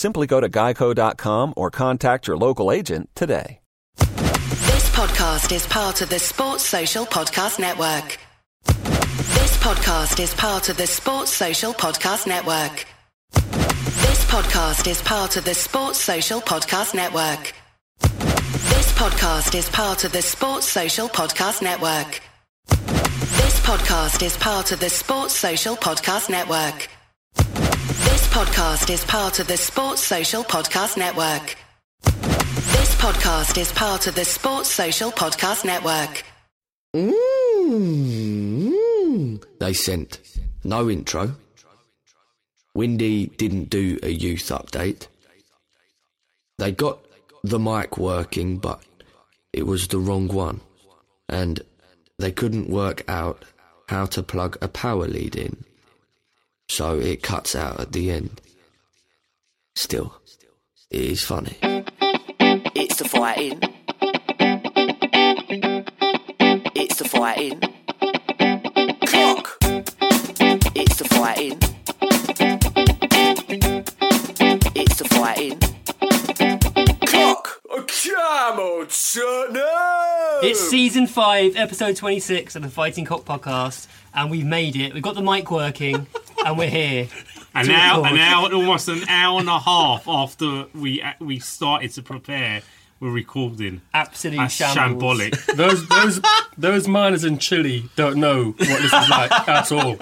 Simply go to geico.com or contact your local agent today. This podcast is part of the Sports Social Podcast Network. This podcast is part of the Sports Social Podcast Network. This podcast is part of the Sports Social Podcast Network. This podcast is part of the Sports Social Podcast Network. This podcast is part of the Sports Social Podcast Network. This podcast is part of the Sports Social Podcast Network. This podcast is part of the Sports Social Podcast Network. Mm, they sent no intro. Windy didn't do a youth update. They got the mic working, but it was the wrong one. And they couldn't work out how to plug a power lead in. So it cuts out at the end. Still, it is funny. It's the fighting. It's the fighting. Clock. It's the fighting. It's the fighting. Clock. A camo shirt. No. It's season five, episode 26 of the Fighting Cock podcast, and we've made it. We've got the mic working, and we're here. An to hour, an hour, almost an hour and a half after we uh, we started to prepare, we're recording. Absolutely That's shambles. shambolic. Those those those miners in Chile don't know what this is like at all.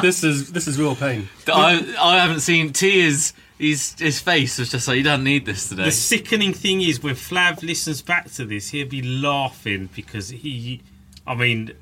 This is this is real pain. I, I haven't seen tears. His his face was just like you don't need this today. The sickening thing is when Flav listens back to this, he'll be laughing because he, I mean,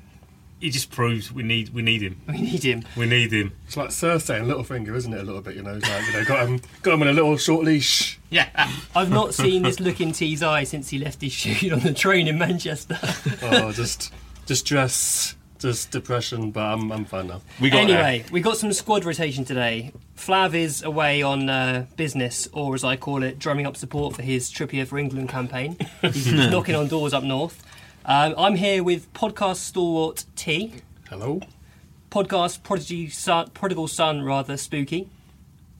he just proves we need we need him. We need him. We need him. It's like Cersei and Littlefinger, isn't it? A little bit, you know. Like, you know, got him got him on a little short leash. Yeah. I've not seen this look in T's eye since he left his shoot on the train in Manchester. Oh, just just stress, just depression. But I'm I'm fine now. we got anyway, we got some squad rotation today. Flav is away on uh, business, or as I call it, drumming up support for his Trippier for England campaign. He's, he's knocking on doors up north. Um, I'm here with podcast stalwart T, Hello. podcast prodigy son, prodigal son, rather spooky,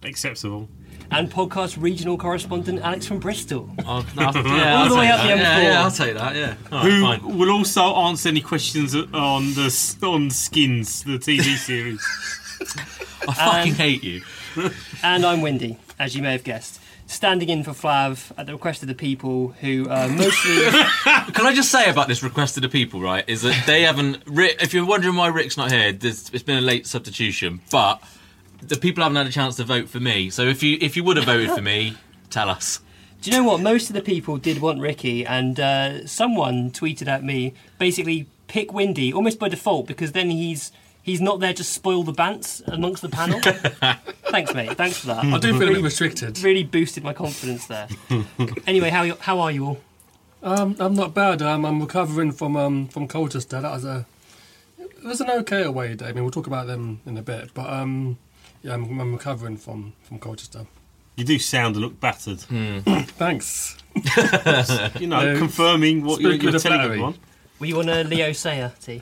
Acceptable. and podcast regional correspondent Alex from Bristol. I'll, I'll, All yeah, I'll the way take up the that. Yeah, M4. yeah, I'll take that. Yeah. All right, Who fine. will also answer any questions on the s- on Skins, the TV series? I fucking And- hate you. And I'm Windy, as you may have guessed. Standing in for Flav at the request of the people who uh, mostly. Can I just say about this request of the people, right? Is that they haven't. Rick, if you're wondering why Rick's not here, there's, it's been a late substitution, but the people haven't had a chance to vote for me. So if you if you would have voted for me, tell us. Do you know what? Most of the people did want Ricky, and uh, someone tweeted at me basically pick Windy almost by default because then he's he's not there to spoil the bants amongst the panel. Thanks, mate. Thanks for that. I do feel a bit restricted. Really boosted my confidence there. anyway, how how are you all? Um, I'm not bad. Um, I'm recovering from um, from Colchester. That was a it was an okay away day. I mean, we'll talk about them in a bit, but um, yeah, I'm, I'm recovering from from Colchester. You do sound and look battered. Thanks. You know, No, confirming what you're, speak you're with the telling flattery. everyone. Were you on a Leo Sayer tea?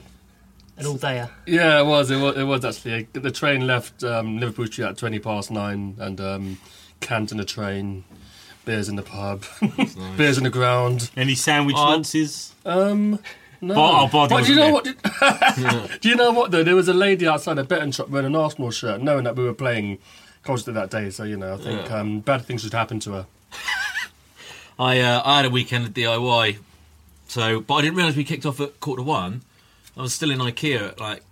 An all dayer? Yeah, it was. It was, it was actually. The train left um, Liverpool Street at 20 past nine, and um, cant in the train, beers in the pub, beers in the ground. Any sandwich nonces? Um, no. Bar- oh, Bardi but do you know what? wasn't do you know what though? There was a lady outside a betting shop wearing an Arsenal shirt, knowing that we were playing Colchester that day. So you know, I think Yeah. um, bad things should happen to her. I uh, I had a weekend at DIY, so but I didn't realise we kicked off at quarter to one. I was still in IKEA at like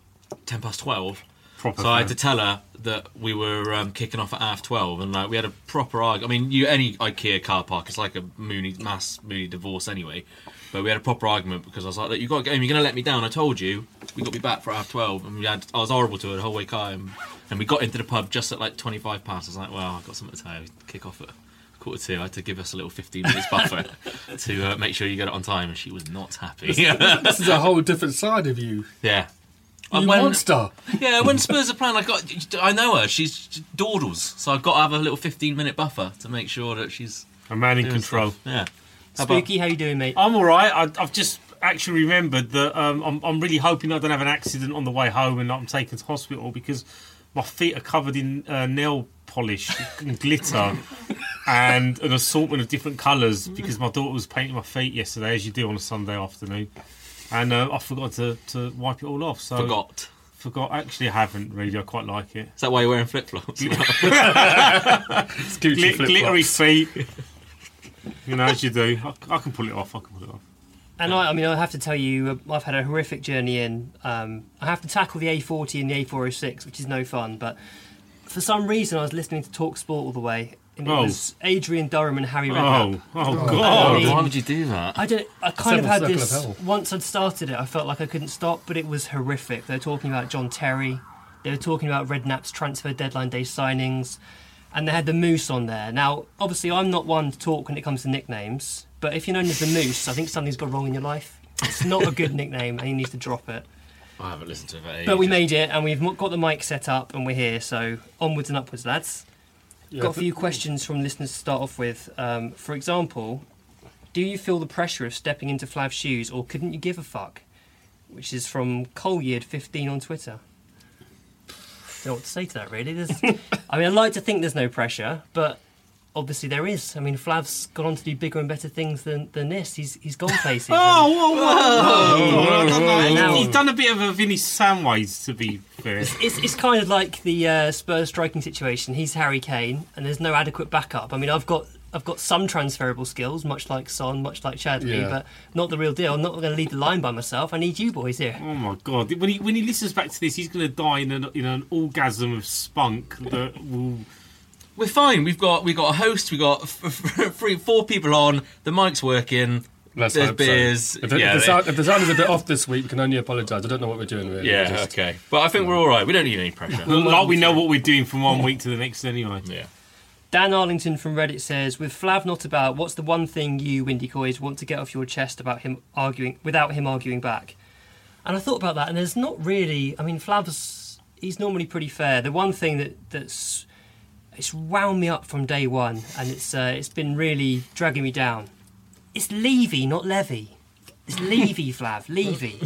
ten past twelve. Proper so I had to tell her that we were um, kicking off at half twelve, and like we had a proper argument. I mean, you any IKEA car park, it's like a Mooney mass Mooney divorce anyway. But we had a proper argument because I was like, "Look, you got to get home. You're going to let me down. I told you we got to be back for half twelve, and we had. I was horrible to her the whole way home, and we got into the pub just at like twenty five past. I was like, well, I've got something to tell you. Kick off at quarter two. I had to give us a little fifteen minutes buffer to uh, make sure you get it on time, and she was not happy. this is a whole different side of you. yeah. You And when- monster. yeah, when Spurs are playing, I got I know her. She's dawdles, so I've got to have a little fifteen minute buffer to make sure that she's A man in control. stuff. Yeah. How about- Spooky, how you doing, mate? I'm all right. I, I've just actually remembered that um, I'm, I'm really hoping I don't have an accident on the way home and I'm taken to hospital because my feet are covered in uh, nail polish and glitter and an assortment of different colours because my daughter was painting my feet yesterday, as you do on a Sunday afternoon, and uh, I forgot to, to wipe it all off. So Forgot. Forgot. Actually, I haven't really. I quite like it. Is that why you're wearing flip flops? Gucci Glit- glittery feet. You know, as you do. I, I can pull it off. I can pull it off. And I, I mean, I have to tell you, uh, I've had a horrific journey in. Um, I have to tackle the A40 and the A406, which is no fun. But for some reason, I was listening to Talk Sport all the way, and it Oh. was Adrian Durham and Harry Oh, Redknapp. oh, oh, oh I God. mean, why would you do that? I don't. I kind of had this. of. Once I'd started it, I felt like I couldn't stop, but it was horrific. They were talking about John Terry. They were talking about Redknapp's transfer deadline day signings, and they had the Moose on there. Now, obviously, I'm not one to talk when it comes to nicknames, but if you're known as the Moose, I think something's gone wrong in your life. It's not a good nickname, and you need to drop it. I haven't listened to it. But we made it, and we've got the mic set up, and we're here. So onwards and upwards, lads. Yeah, got a few questions from listeners to start off with. Um, for example, do you feel the pressure of stepping into Flav's shoes, or couldn't you give a fuck? Which is from Colyeard15 on Twitter. Don't know what to say to that, really. There's, I mean, I'd like to think there's no pressure, but obviously there is. I mean, Flav's gone on to do bigger and better things than, than this. He's he's gone places. Oh, whoa, whoa, whoa. I don't know. He- Now- He's done a bit of a Vinny Samways, to be fair. It's, it's kind of like the uh, Spurs striking situation. He's Harry Kane, and there's no adequate backup. I mean, I've got I've got some transferable skills, much like Son, much like Chadli, Yeah. but not the real deal. I'm not going to lead the line by myself. I need you boys here. Oh my god! When he when he listens back to this, he's going to die in an in an orgasm of spunk that will. We're fine. We've got we've got a host. We've got f- f- three, four people on. The mic's working. Let's There's hope so. beers. If, the, yeah, if, the sound, if the sound is a bit off this week, we can only apologise. I don't know what we're doing really. yeah. Just- Okay. But I think we're all right. We don't need any pressure. like we know what we're doing from one week to the next anyway. yeah. Dan Arlington from Reddit says, "With Flav not about, what's the one thing you, Windy Coys, want to get off your chest about him arguing without him arguing back?" And I thought about that, and there's not really. I mean, Flav's he's normally pretty fair. The one thing that that's it's wound me up from day one, and it's uh, it's been really dragging me down. It's Levy, not Levy. It's Levy, Flav. Levy.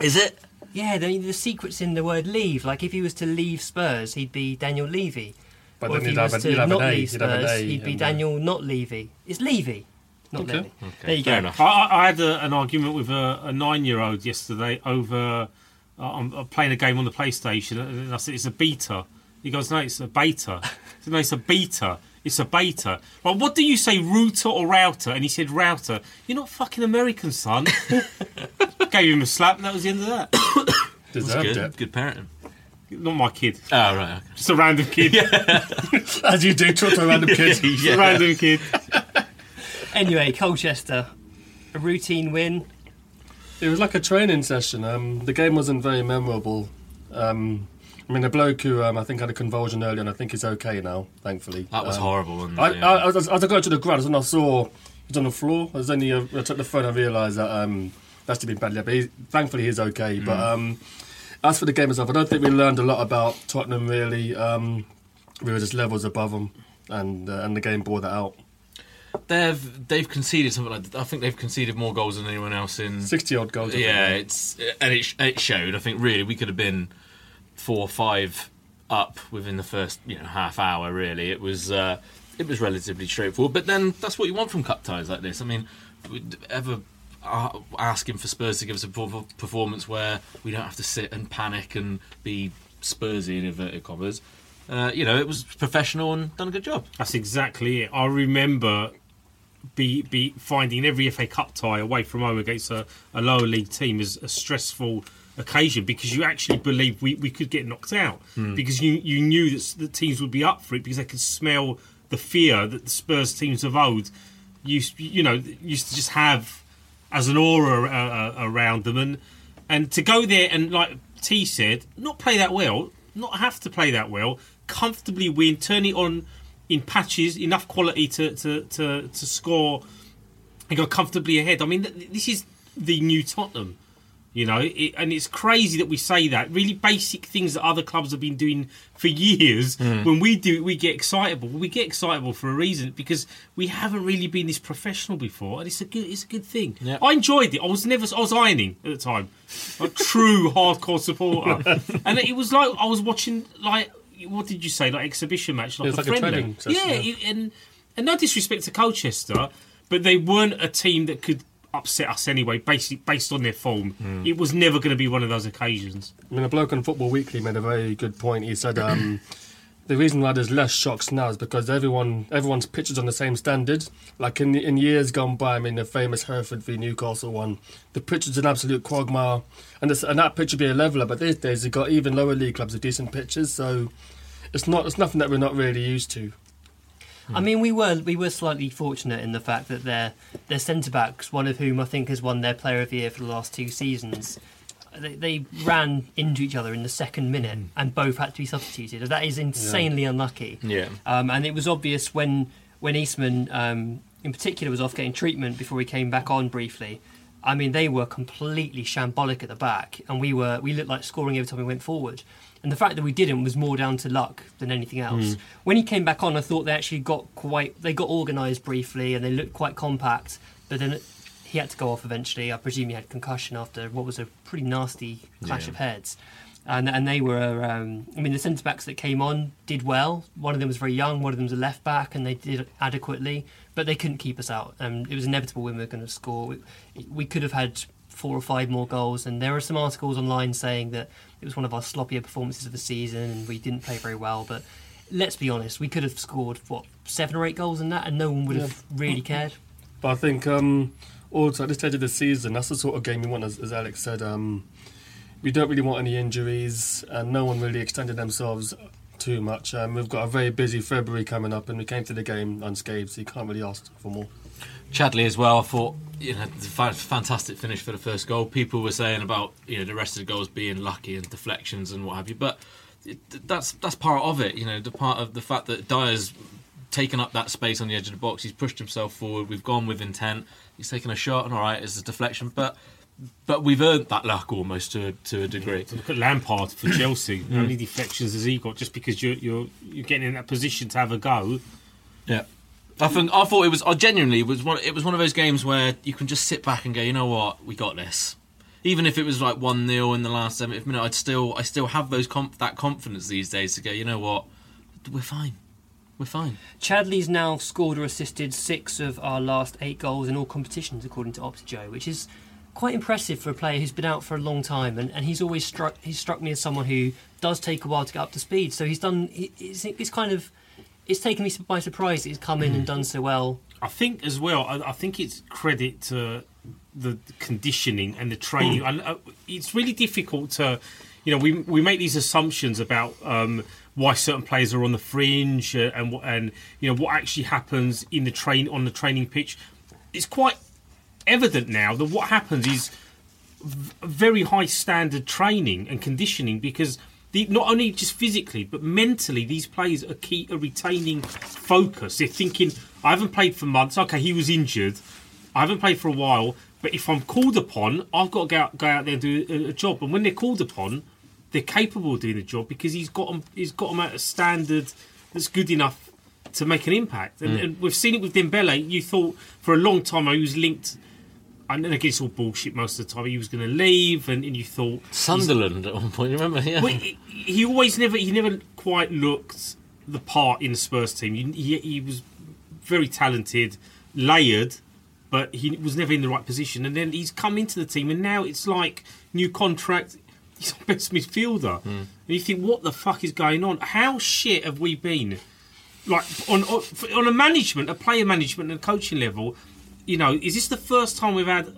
Is it? Yeah, the, the secret's in the word leave. Like if he was to leave Spurs, he'd be Daniel Levy. But or if he you'd have was to have not A, leave you'd have an Spurs, A he'd be and, uh, Daniel not Levy. It's Levy, not Okay. Levy. There you fair go. enough. I, I I had a, an argument with a, a nine-year-old yesterday over. Uh, I'm, I'm playing a game on the PlayStation, and I said it's a beta. He goes, "No, it's a beta." I said, "No, it's a beta. It's a beta." Well, what do you say, router or router? And he said, "Router." You're not fucking American, son. Gave him a slap, and that was the end of that. Deserved good. it. Good parenting. Not my kid. Oh right. Okay. Just a random kid. As you do, talk to a random kid. Just a random kid. Anyway, Colchester, a routine win. It was like a training session. Um, the game wasn't very memorable. Um, I mean, the bloke who um, I think had a convulsion earlier, and I think he's okay now, thankfully. That was Um, horrible. Wasn't I, it? I, I, was- as I got to the ground, and I saw he's on the floor, I was only uh, I took the phone and realised that um, that's to been badly. But he's, thankfully, he's okay. But Mm. um, as for the game itself, I don't think we learned a lot about Tottenham. Really, um, we were just levels above them, and uh, and the game bore that out. They've they've conceded something like I think they've conceded more goals than anyone else in Sixty odd goals. Yeah, it's and it it showed. I think really we could have been four or five up within the first you know half hour. Really, it was uh, it was relatively straightforward. But then that's what you want from cup ties like this. I mean, ever asking for Spurs to give us a performance where we don't have to sit and panic and be Spursy in inverted commas. Uh, you know, it was professional and done a good job. That's exactly it. I remember be be finding every FA Cup tie away from home against a, a lower league team is a stressful occasion because you actually believed we, we could get knocked out. Hmm. because you you knew that the teams would be up for it because they could smell the fear that the Spurs teams of old used you know used to just have as an aura uh, uh, around them. And and to go there and like T said not play that well not have to play that well comfortably win turn it on in patches enough quality to to to, to score and go comfortably ahead. I mean this is the new Tottenham you know it, and it's crazy that we say that. Really basic things that other clubs have been doing for years. Mm. when we do it we get excitable. We get excitable for a reason because we haven't really been this professional before and it's a good it's a good thing. Yeah. I enjoyed it. I was never I was ironing at the time. A true hardcore supporter. And it was like I was watching like what did you say? Like exhibition match like a like a friendly. training yeah, yeah. and and no disrespect to Colchester but they weren't a team that could upset us anyway based based on their form it was never going to be one of those occasions I mean, a bloke on Football Weekly made a very good point. He said um, the reason why there's less shocks now is because everyone everyone's pitch is on the same standard. Like in in years gone by, I mean, the famous Hereford v Newcastle one, the pitch is an absolute quagmire, and, this, and that pitch would be a leveler. But these days, you've got even lower league clubs with decent pitches, so it's not it's nothing that we're not really used to. I mean, we were we were slightly fortunate in the fact that their their centre backs, one of whom I think has won their Player of the Year for the last two seasons, they, they ran into each other in the second minute, and both had to be substituted. That is insanely unlucky. Yeah. Um, and it was obvious when when Eastman, um, in particular, was off getting treatment before he came back on briefly. I mean, they were completely shambolic at the back, and we were we looked like scoring every time we went forward. And the fact that we didn't was more down to luck than anything else. When he came back on, I thought they actually got quite they got organised briefly, and they looked quite compact. But then he had to go off eventually. I presume he had concussion after what was a pretty nasty clash Yeah. of heads. And, and they were, um, I mean, the centre backs that came on did well. One of them was very young, one of them was a left back, and they did adequately, but they couldn't keep us out. Um, it was inevitable when we were going to score. We, we could have had four or five more goals, and there are some articles online saying that it was one of our sloppier performances of the season and we didn't play very well. But let's be honest, we could have scored, what, seven or eight goals in that, and no one would have really cared. But I think um, also at this stage of the season, that's the sort of game we want, as, as Alex said. Um, we don't really want any injuries, and no one really extended themselves too much. Um, we've got a very busy February coming up, and we came to the game unscathed, so you can't really ask for more. Chadli as well. I thought you know fantastic finish for the first goal. People were saying about you know the rest of the goals being lucky and deflections and what have you, but it, that's that's part of it. You know, the part of the fact that Dier's taken up that space on the edge of the box. He's pushed himself forward. We've gone with intent. He's taken a shot, and all right, it's a deflection, but but we've earned that luck almost to a, to a degree. Look at Lampard for Chelsea. How mm. many deflections has he got just because you're you're you're getting in that position to have a go? Yeah. I think I thought it was. I genuinely was one. It was one of those games where you can just sit back and go, you know what, we got this. Even if it was like one 0 in the last 70th minute, I'd still, I still have those conf- that confidence these days to go, you know what, we're fine. we're fine. Chadli's now scored or assisted six of our last eight goals in all competitions, according to Optajoe, which is quite impressive for a player who's been out for a long time. And, and he's always struck he's struck me as someone who does take a while to get up to speed. So he's done. It's, it's kind of it's taken me by surprise that he's come in and done so well. I think as well. I, I think it's credit to the conditioning and the training. And uh, it's really difficult to, you know, we we make these assumptions about um, why certain players are on the fringe uh, and what- and you know what actually happens in the train on the training pitch. It's quite evident now that what happens is v- very high standard training and conditioning because the, not only just physically but mentally these players are key are retaining focus. They're thinking i haven't played for months. Okay he was injured. I haven't played for a while but if i'm called upon i've got to go out, go out there and do a, a job. And when they're called upon they're capable of doing the job because he's got them he's got them at a standard that's good enough to make an impact. And, Mm. and we've seen it with Dembele. You thought for a long time I was linked and again, it's all bullshit most of the time. He was going to leave, and, and you thought Sunderland at one point. You remember? Yeah. Well, he, he always never he never quite looked the part in the Spurs team. He, he, he was very talented, layered, but he was never in the right position. And then he's come into the team, and now it's like new contract. He's our best midfielder, hmm. and you think, what the fuck is going on? How shit have we been? Like on on, on a management, a player management, and coaching level. You know, is this the first time we've had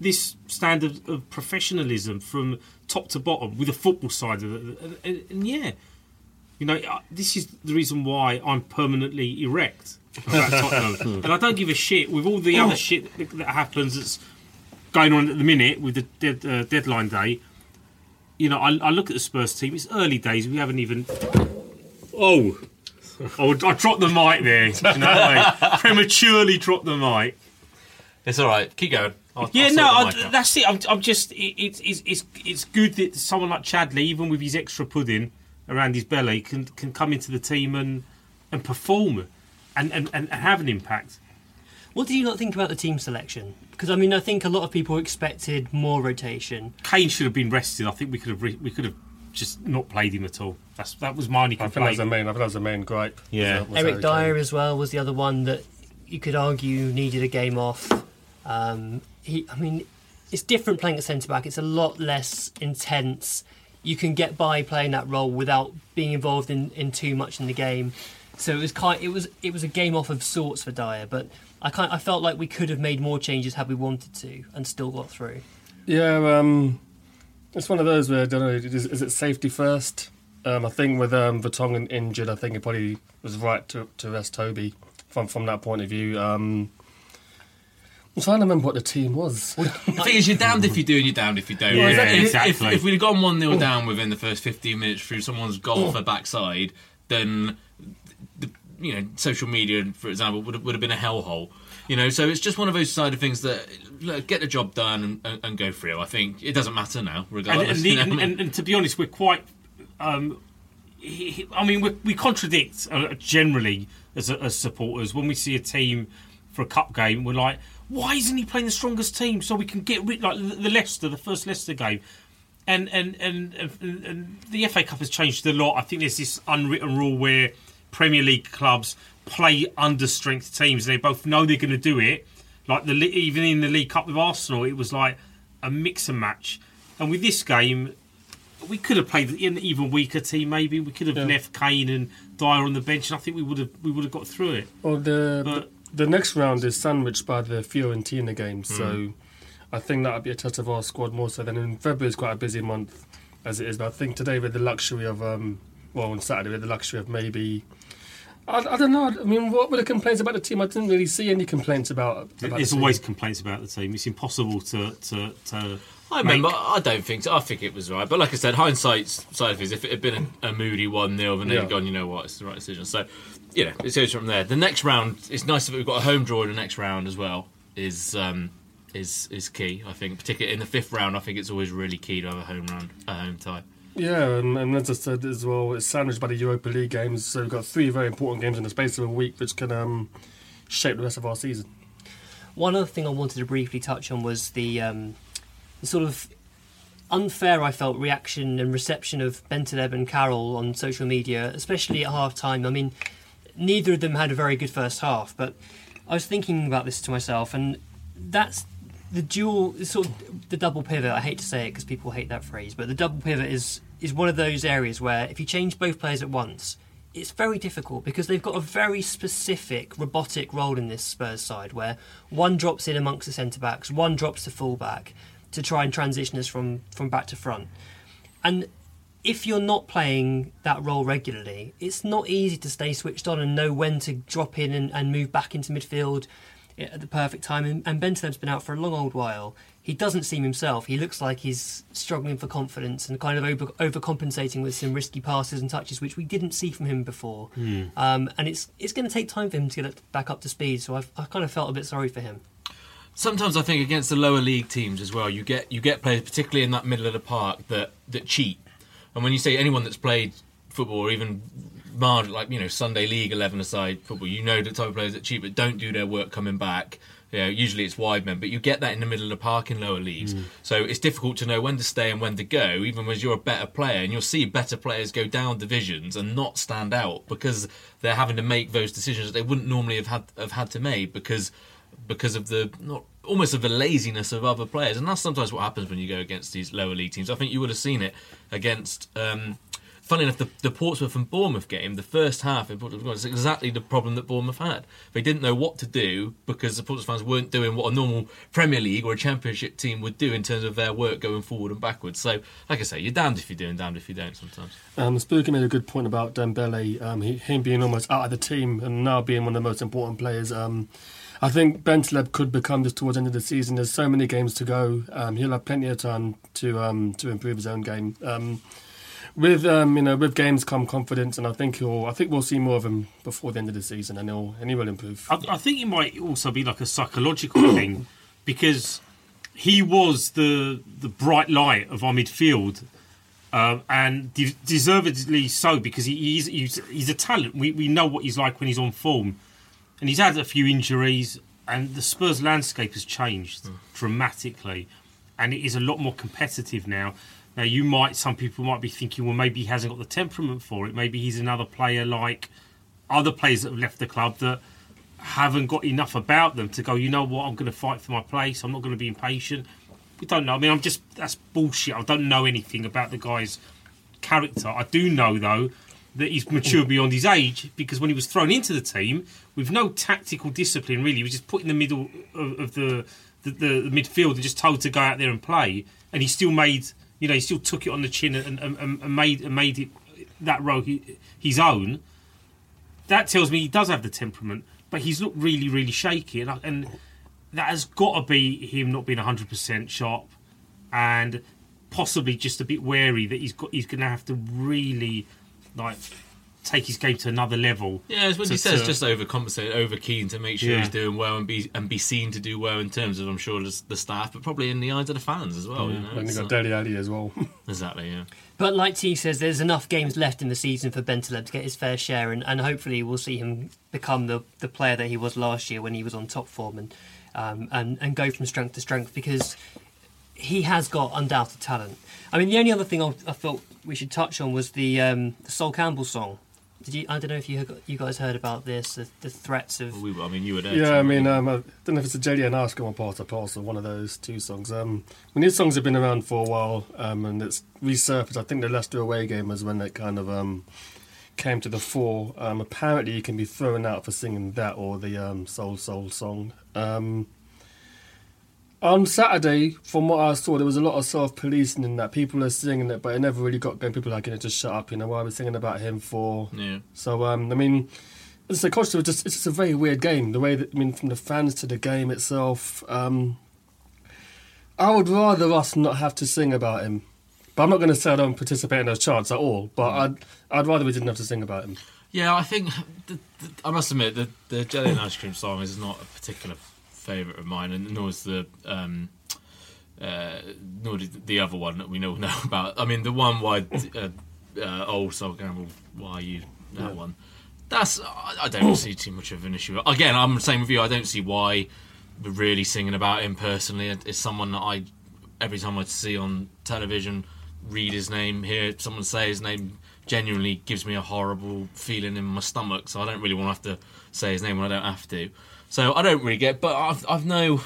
this standard of professionalism from top to bottom with the football side of it? And, and, and yeah, you know, this is the reason why I'm permanently erect about Tottenham, and I don't give a shit with all the other shit that, that happens that's going on at the minute with the dead, uh, deadline day. You know, I, I look at the Spurs team. It's early days. We haven't even. Oh, oh! I dropped the mic there. You know, I prematurely dropped the mic. It's all right. Keep going. I'll, Yeah, I'll no, I, that's it. I'm, I'm just, it, it's, it's, it's, it's good that someone like Chadli, even with his extra pudding around his belly, can can come into the team and and perform and, and, and have an impact. What do you not think about the team selection? Because I mean, I think a lot of people expected more rotation. Kane should have been rested. I think we could have re- we could have just not played him at all. That's that was my only I think that's complaint. the main. I think that's the main gripe. Yeah. was- was Eric Dier Kane. as well was the other one that you could argue needed a game off. Um, he, I mean, it's different playing at centre back. It's a lot less intense. You can get by playing that role without being involved in, in too much in the game. So it was kind. It was it was a game off of sorts for Dier, but I kind I felt like we could have made more changes had we wanted to and still got through. Yeah, um, it's one of those where I don't know. Is, is it safety first? Um, I think with um, Vertonghen injured, I think it probably was right to, to rest Toby from from that point of view. Um, I'm trying to remember what the team was. The thing is, you're damned if you do and you're damned if you don't. Yeah, If- if, exactly. If, if we'd gone 1 0 down within the first 15 minutes through someone's goal for backside, then, the, you know, social media, for example, would have, would have been a hellhole. You know, so it's just one of those side of things that look, get the job done and, and, and go through. I think it doesn't matter now, and, regardless. and, the- you know what I mean? and, and to be honest, we're quite. Um, he, he- I mean, we, we contradict uh, generally as, as supporters when we see a team for a cup game. We're like, why isn't he playing the strongest team so we can get rid like the Leicester, the first Leicester game. And and, and and and the FA Cup has changed a lot. I think there's this unwritten rule where Premier League clubs play under strength teams. They both know they're going to do it. Like the even in the League Cup with Arsenal, it was like a mix and match. And with this game, we could have played an even weaker team. Maybe we could have left Kane and Dier on the bench, and I think we would have we would have got through it. Well, the But- the next round is sandwiched by the Fiorentina game, Hmm. so I think that would be a test of our squad more so than in February is quite a busy month as it is. But I think today we had the luxury of um, well on Saturday we had the luxury of maybe. I, I don't know. I mean, what were the complaints about the team? I didn't really see any complaints about. about the There's team. always complaints about the team. It's impossible to to. to I remember. make- I don't think so. I think it was right, but like I said, hindsight's side of things. If it had been a, a moody one 0 then they'd Yeah. gone. You know what? It's the right decision. So, you know, it goes from there. The next round. It's nice that we've got a home draw in the next round as well. Is um, is is key. I think, particularly in the fifth round. I think it's always really key to have a home round, a home tie. Yeah, and, and as I said as well, it's sandwiched by the Europa League games. So we've got three very important games in the space of a week, which can um, shape the rest of our season. One other thing I wanted to briefly touch on was the, um, the sort of unfair, I felt, reaction and reception of Bentaleb and Carroll on social media, especially at half time. I mean, neither of them had a very good first half. But I was thinking about this to myself, and that's the dual sort of the double pivot. I hate to say it because people hate that phrase, but the double pivot is is one of those areas where if you change both players at once, it's very difficult because they've got a very specific robotic role in this Spurs side where one drops in amongst the centre backs, one drops to full back to try and transition us from, from back to front. And if you're not playing that role regularly, it's not easy to stay switched on and know when to drop in and, and move back into midfield at the perfect time. And, and Bentaleb's been out for a long old while. He doesn't seem himself. He looks like he's struggling for confidence and kind of over, overcompensating with some risky passes and touches, which we didn't see from him before. Hmm. Um, and it's it's going to take time for him to get back up to speed. So I've, I kind of felt a bit sorry for him. Sometimes I think against the lower league teams as well, you get you get players, particularly in that middle of the park, that that cheat. And when you say anyone that's played football or even marg- like you know Sunday League eleven aside football, you know the type of players that cheat but don't do their work coming back. You know, usually it's wide men, but you get that in the middle of the park in lower leagues. Mm. So it's difficult to know when to stay and when to go, even when you're a better player. And you'll see better players go down divisions and not stand out because they're having to make those decisions that they wouldn't normally have had have had to make because because of the not almost of the laziness of other players, and that's sometimes what happens when you go against these lower league teams. I think you would have seen it against. Um, Funny enough, the, the Portsmouth and Bournemouth game, the first half in Portsmouth was exactly the problem that Bournemouth had. They didn't know what to do because the Portsmouth fans weren't doing what a normal Premier League or a Championship team would do in terms of their work going forward and backwards. So, like I say, you're damned if you do and damned if you don't sometimes. Um, made a good point about Dembele, um, he, him being almost out of the team and now being one of the most important players. Um, I think Bentaleb could become this towards the end of the season. There's so many games to go. Um, he'll have plenty of time to um, to improve his own game. Um, with um, you know with games come confidence, and I think he'll. I think we'll see more of him before the end of the season, and he'll and he will improve. I, I think it might also be like a psychological thing because he was the the bright light of our midfield, um, and de- deservedly so because he, he's, he's he's a talent. We we know what he's like when he's on form, and he's had a few injuries, and the Spurs landscape has changed hmm. dramatically, and it is a lot more competitive now. Now you might, some people might be thinking, well, maybe he hasn't got the temperament for it. Maybe he's another player like other players that have left the club that haven't got enough about them to go. You know what? I'm going to fight for my place. I'm not going to be impatient. We don't know. I mean, I'm just that's bullshit. I don't know anything about the guy's character. I do know though that he's mature hmm. beyond his age because when he was thrown into the team with no tactical discipline, really, he was just put in the middle of, of the, the the midfield and just told to go out there and play, and he still made you know he still took it on the chin and, and, and made and made it that role his own. That tells me he does have the temperament, but he's looked really really shaky, and, and that has got to be him not being hundred percent sharp, and possibly just a bit wary that he's got he's going to have to really like take his game to another level. Yeah, as when to- he says, to- just overcompensated, over keen to make sure Yeah. he's doing well and be and be seen to do well in terms of, I'm sure, the, the staff, but probably in the eyes of the fans as well. You know? and It's, you've uh, got Dele Alli as well. exactly, yeah. But like T says, there's enough games left in the season for Bentaleb to get his fair share, and, and hopefully we'll see him become the, the player that he was last year when he was on top form, and um, and and go from strength to strength because he has got undoubted talent. I mean, the only other thing I, I thought we should touch on was the um, the Sol Campbell song. Did you? I don't know if you you guys heard about this. The, the threats of. We, I mean, you were there. Yeah, Tim, I mean, um, I don't know if it's a JD and Ask or part or parcel, one of those two songs. Um, I mean, these songs have been around for a while, um, and it's resurfaced. I think the Leicester away game was when it kind of um, came to the fore. Um, apparently, you can be thrown out for singing that or the um, Soul Soul song. Um, on Saturday, from what I saw, there was a lot of self-policing in that people are singing it, but it never really got going. People are like, you know, just shut up. You know, why are we singing about him for? Yeah. So, um, I mean, it's a culture. It's just, it's just a very weird game. The way that I mean, from the fans to the game itself. Um, I would rather us not have to sing about him, but I'm not going to say I don't participate in those chants at all. But I'd I'd rather we didn't have to sing about him. Yeah, I think the, the, I must admit the the jelly and ice cream song is not a particular favourite of mine, and nor is the um, uh, nor did the other one that we know know about. I mean, the one why uh, uh, old Sol Campbell, why you that Yeah. one. That's I I don't see too much of an issue. Again, I'm the same with you. I don't see why we're really singing about him personally. It's someone that I every time I see on television, read his name, hear someone say his name, genuinely gives me a horrible feeling in my stomach. So I don't really want to have to say his name when I don't have to. So I don't really get, but I've I've no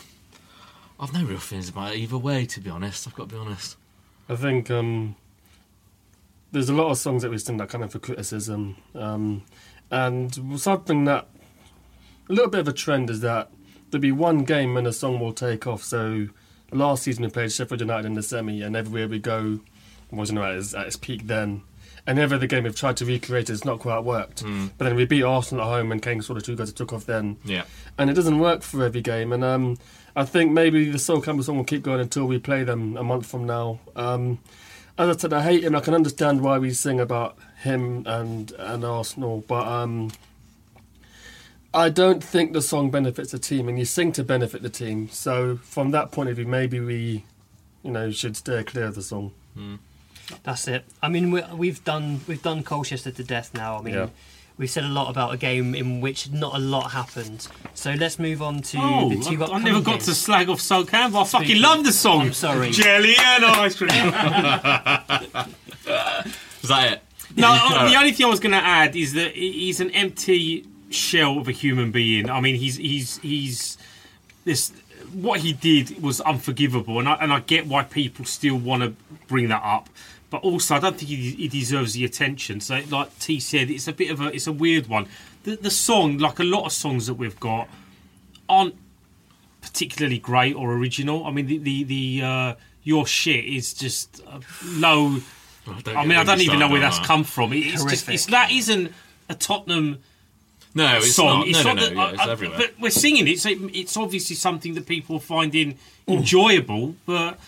I've no real feelings about it either way. To be honest, I've got to be honest. I think um, there's a lot of songs that we sing that come in for criticism, um, and something that a little bit of a trend is that there'll be one game when a song will take off. So last season we played Sheffield United in the semi, and everywhere we go wasn't at its peak then. And every other game we've tried to recreate it, it's not quite worked. Mm. But then we beat Arsenal at home, and Kane sort of two that took off then. Yeah. And it doesn't work for every game. And um, I think maybe the Sol Campbell song will keep going until we play them a month from now. Um, as I said, I hate him. I can understand why we sing about him and and Arsenal, but um, I don't think the song benefits the team, and you sing to benefit the team. So from that point of view, maybe we, you know, should steer clear of the song. That's it. I mean, we, we've done we've done Colchester to death now. I mean, Yeah. we've said a lot about a game in which not a lot happened. So let's move on to Oh, the two I, I never got games. to slag off Sol Campbell. I fucking love the song. I'm sorry. Jelly and ice cream. Is that it? No, uh, the only thing I was going to add is that he's an empty shell of a human being. I mean, he's he's he's this. What he did was unforgivable, and I and I get why people still want to bring that up. But also, I don't think he, he deserves the attention. So, like T said, it's a bit of a it's a weird one. The the song, like a lot of songs that we've got, aren't particularly great or original. I mean, the the, the uh, your shit is just uh, low. don't I mean, I don't even know where that's that. come from. It- It's just, it's, that isn't a Tottenham No, it's song. not. It's no, no, not no, that- yeah, it's I- I- everywhere. But we're singing it, so it- it's obviously something that people are finding enjoyable. But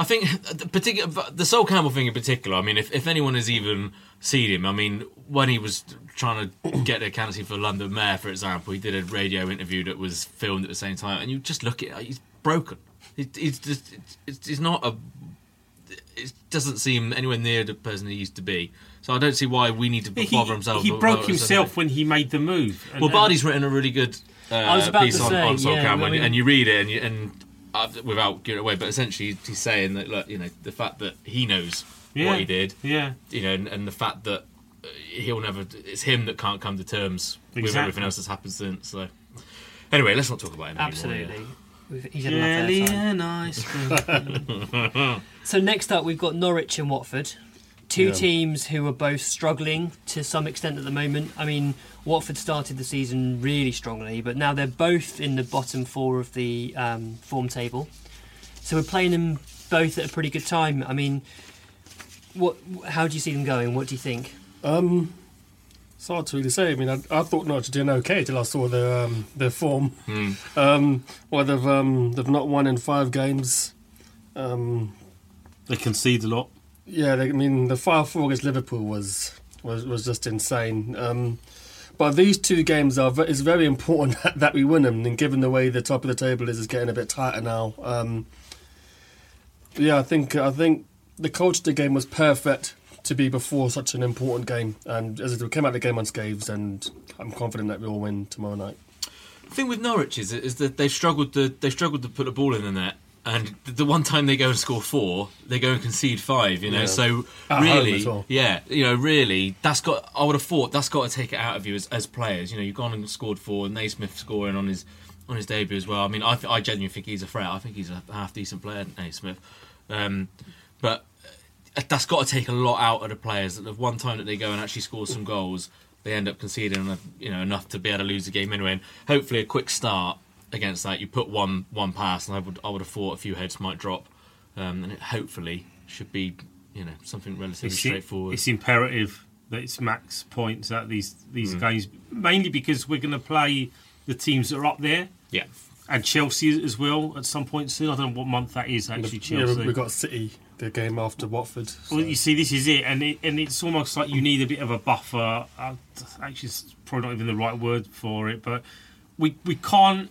I think the particular the Sol Campbell thing in particular. I mean, if, if anyone has even seen him, I mean, when he was trying to get a candidacy for London Mayor, for example, he did a radio interview that was filmed at the same time, and you just look at he's broken. He, he's just it's, he's not a. It doesn't seem anywhere near the person he used to be. So I don't see why we need to he, bother himself. he broke himself when he made the move. And- Well, Barney's written a really good uh, I was about piece on, say, on Sol yeah, Campbell, I mean- and you read it, and, you, and uh, without giving it away, but essentially he's saying that look, you know, the fact that he knows Yeah, what he did, yeah. you know, and, and the fact that uh, he'll never, it's him that can't come to terms with everything else that's happened since. So, anyway, let's not talk about him Absolutely. anymore. We've, he's had enough Jelly and ice cream. So next up, we've got Norwich and Watford. Two Yeah. teams who are both struggling to some extent at the moment. I mean, Watford started the season really strongly, but now they're both in the bottom four of the um, form table. So we're playing them both at a pretty good time. I mean, what? How do you see them going? What do you think? Um, it's hard to really say. I mean, I, I thought Norwich were doing okay till I saw their um, their form. Um, well, they've um, they've not won in five games. Um, they concede a lot. Yeah, they, I mean, the five four against Liverpool was was, was just insane. Um, but these two games are it's very important that, we win them. And given the way the top of the table is, is getting a bit tighter now. Um, yeah, I think I think the Colchester game was perfect to be before such an important game. And as we came out of the game unscathed, and I'm confident that we'll win tomorrow night. The thing with Norwich is, is that they've struggled to they've struggled to put a ball in the net, and the one time they go and score four, they go and concede five. You know, Yeah. so At really, yeah, you know, really, that's got. I would have thought that's got to take it out of you as, as players. You know, you've gone and scored four, and Naismith scoring on his on his debut as well. I mean, I, th- I genuinely think he's a threat. I think he's a half decent player, Naismith, um, but uh, that's got to take a lot out of the players. That the one time that they go and actually score some goals, they end up conceding uh, you know enough to be able to lose the game anyway. And hopefully, a quick start against that, you put one one pass, and I would I would have thought a few heads might drop, um, and it hopefully should be you know something relatively It's, straightforward. it's imperative that it's max points at these these Mm. games, mainly because we're going to play the teams that are up there. Yeah. And Chelsea as well at some point soon. I don't know what month that is actually. Yeah, Chelsea. we- we've got City the game after Watford. Well, you see, this is it, and it, and it's almost like you need a bit of a buffer. Uh, actually, it's probably not even the right word for it, but we we can't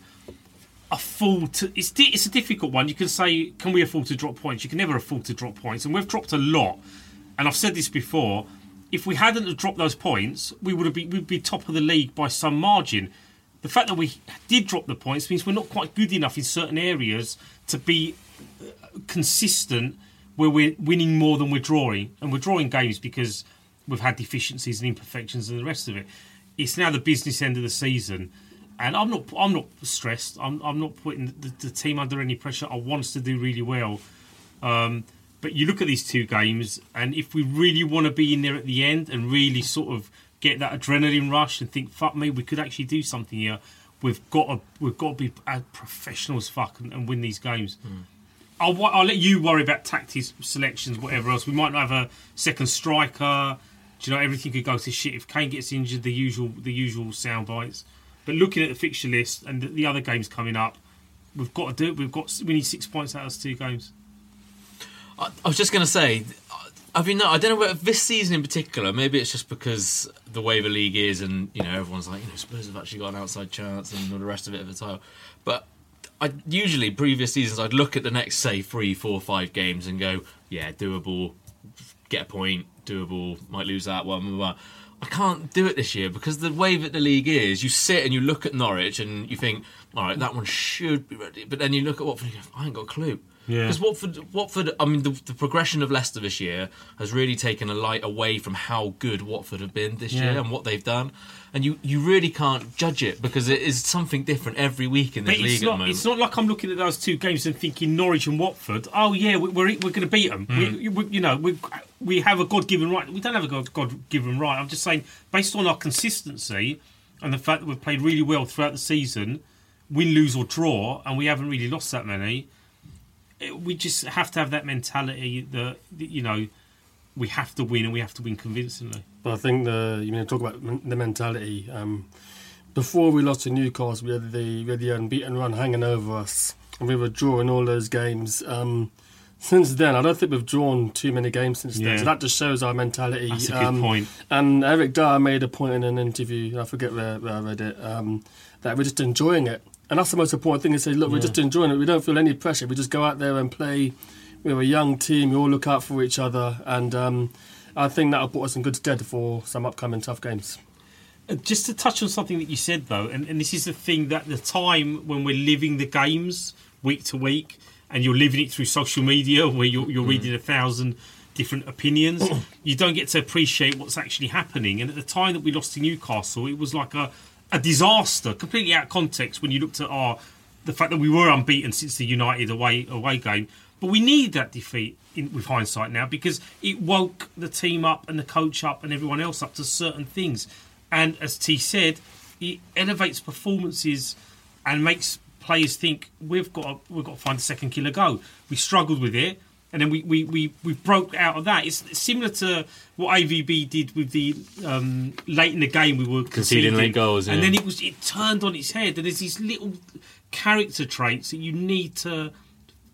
afford to. It's di- it's a difficult one. You can say, can we afford to drop points? You can never afford to drop points, and we've dropped a lot. And I've said this before. If we hadn't dropped those points, we would have been we'd be top of the league by some margin. The fact that we did drop the points means we're not quite good enough in certain areas to be uh, consistent where we're winning more than we're drawing. And we're drawing games because we've had deficiencies and imperfections and the rest of it. It's now the business end of the season, and I'm not I'm not stressed. I'm I'm not putting the, the team under any pressure. I want us to do really well. Um, but you look at these two games, and if we really want to be in there at the end and really sort of get that adrenaline rush and think, "Fuck me, we could actually do something here," we've got to we've got to be as professional as fuck and, and win these games. I'll, I'll let you worry about tactics, selections, whatever else. We might not have a second striker. Do you know everything could go to shit if Kane gets injured? The usual, the usual sound bites. But looking at the fixture list and the, the other games coming up, we've got to do it. We've got we need six points out of two games. I, I was just going to say, I mean, no, I don't know whether this season in particular. Maybe it's just because the way the league is, and you know, everyone's like, you know, Spurs have actually got an outside chance, and all the rest of it at the title. But I usually previous seasons, I'd look at the next say three, four, five games and go, yeah, doable, get a point, doable, might lose that one. Blah, blah. I can't do it this year because the way that the league is, you sit and you look at Norwich and you think, all right, that one should be ready. But then you look at Watford and you go, I ain't got a clue. Because Yeah. Watford, Watford, I mean, the, the progression of Leicester this year has really taken a light away from how good Watford have been this Yeah. year and what they've done. And you, you really can't judge it because it is something different every week in this But league it's not. moment. It's not like I'm looking at those two games and thinking Norwich and Watford. Oh yeah, we- we're we're going to beat them. We, hmm. we, you know, we we have a God given right. We don't have a God given right. I'm just saying, based on our consistency and the fact that we've played really well throughout the season, win, lose or draw, and we haven't really lost that many. it- we just have to have that mentality that that, you know we have to win and we have to win convincingly. But I think the you mean talk about the mentality. Um, before we lost to Newcastle, we had the we had the unbeaten run hanging over us, and we were drawing all those games. Um, since then, I don't think we've drawn too many games since Yeah. then. So that just shows our mentality. That's a good Um, point. And Eric Dier made a point in an interview. I forget where, where I read it. Um, that we're just enjoying it, and that's the most important thing. Is say, look, we're just enjoying it. We don't feel any pressure. We just go out there and play. We're a young team. We all look out for each other, and um, I think that'll put us in good stead for some upcoming tough games. Uh, Just to touch on something that you said though, and, and this is the thing that the time when we're living the games week to week, and you're living it through social media where you're, you're reading a thousand different opinions, you don't get to appreciate what's actually happening. And at the time that we lost to Newcastle, it was like a, a disaster, completely out of context when you looked at our the fact that we were unbeaten since the United away away game. But we need that defeat in, with hindsight now because it woke the team up and the coach up and everyone else up to certain things. And as T said, it elevates performances and makes players think we've got to, we've got to find a second killer go. We struggled with it, and then we we, we, we broke out of that. It's similar to what AVB did with the um, late in the game we were Conceding late goals, and then it was it turned on its head. And there's these little character traits that you need to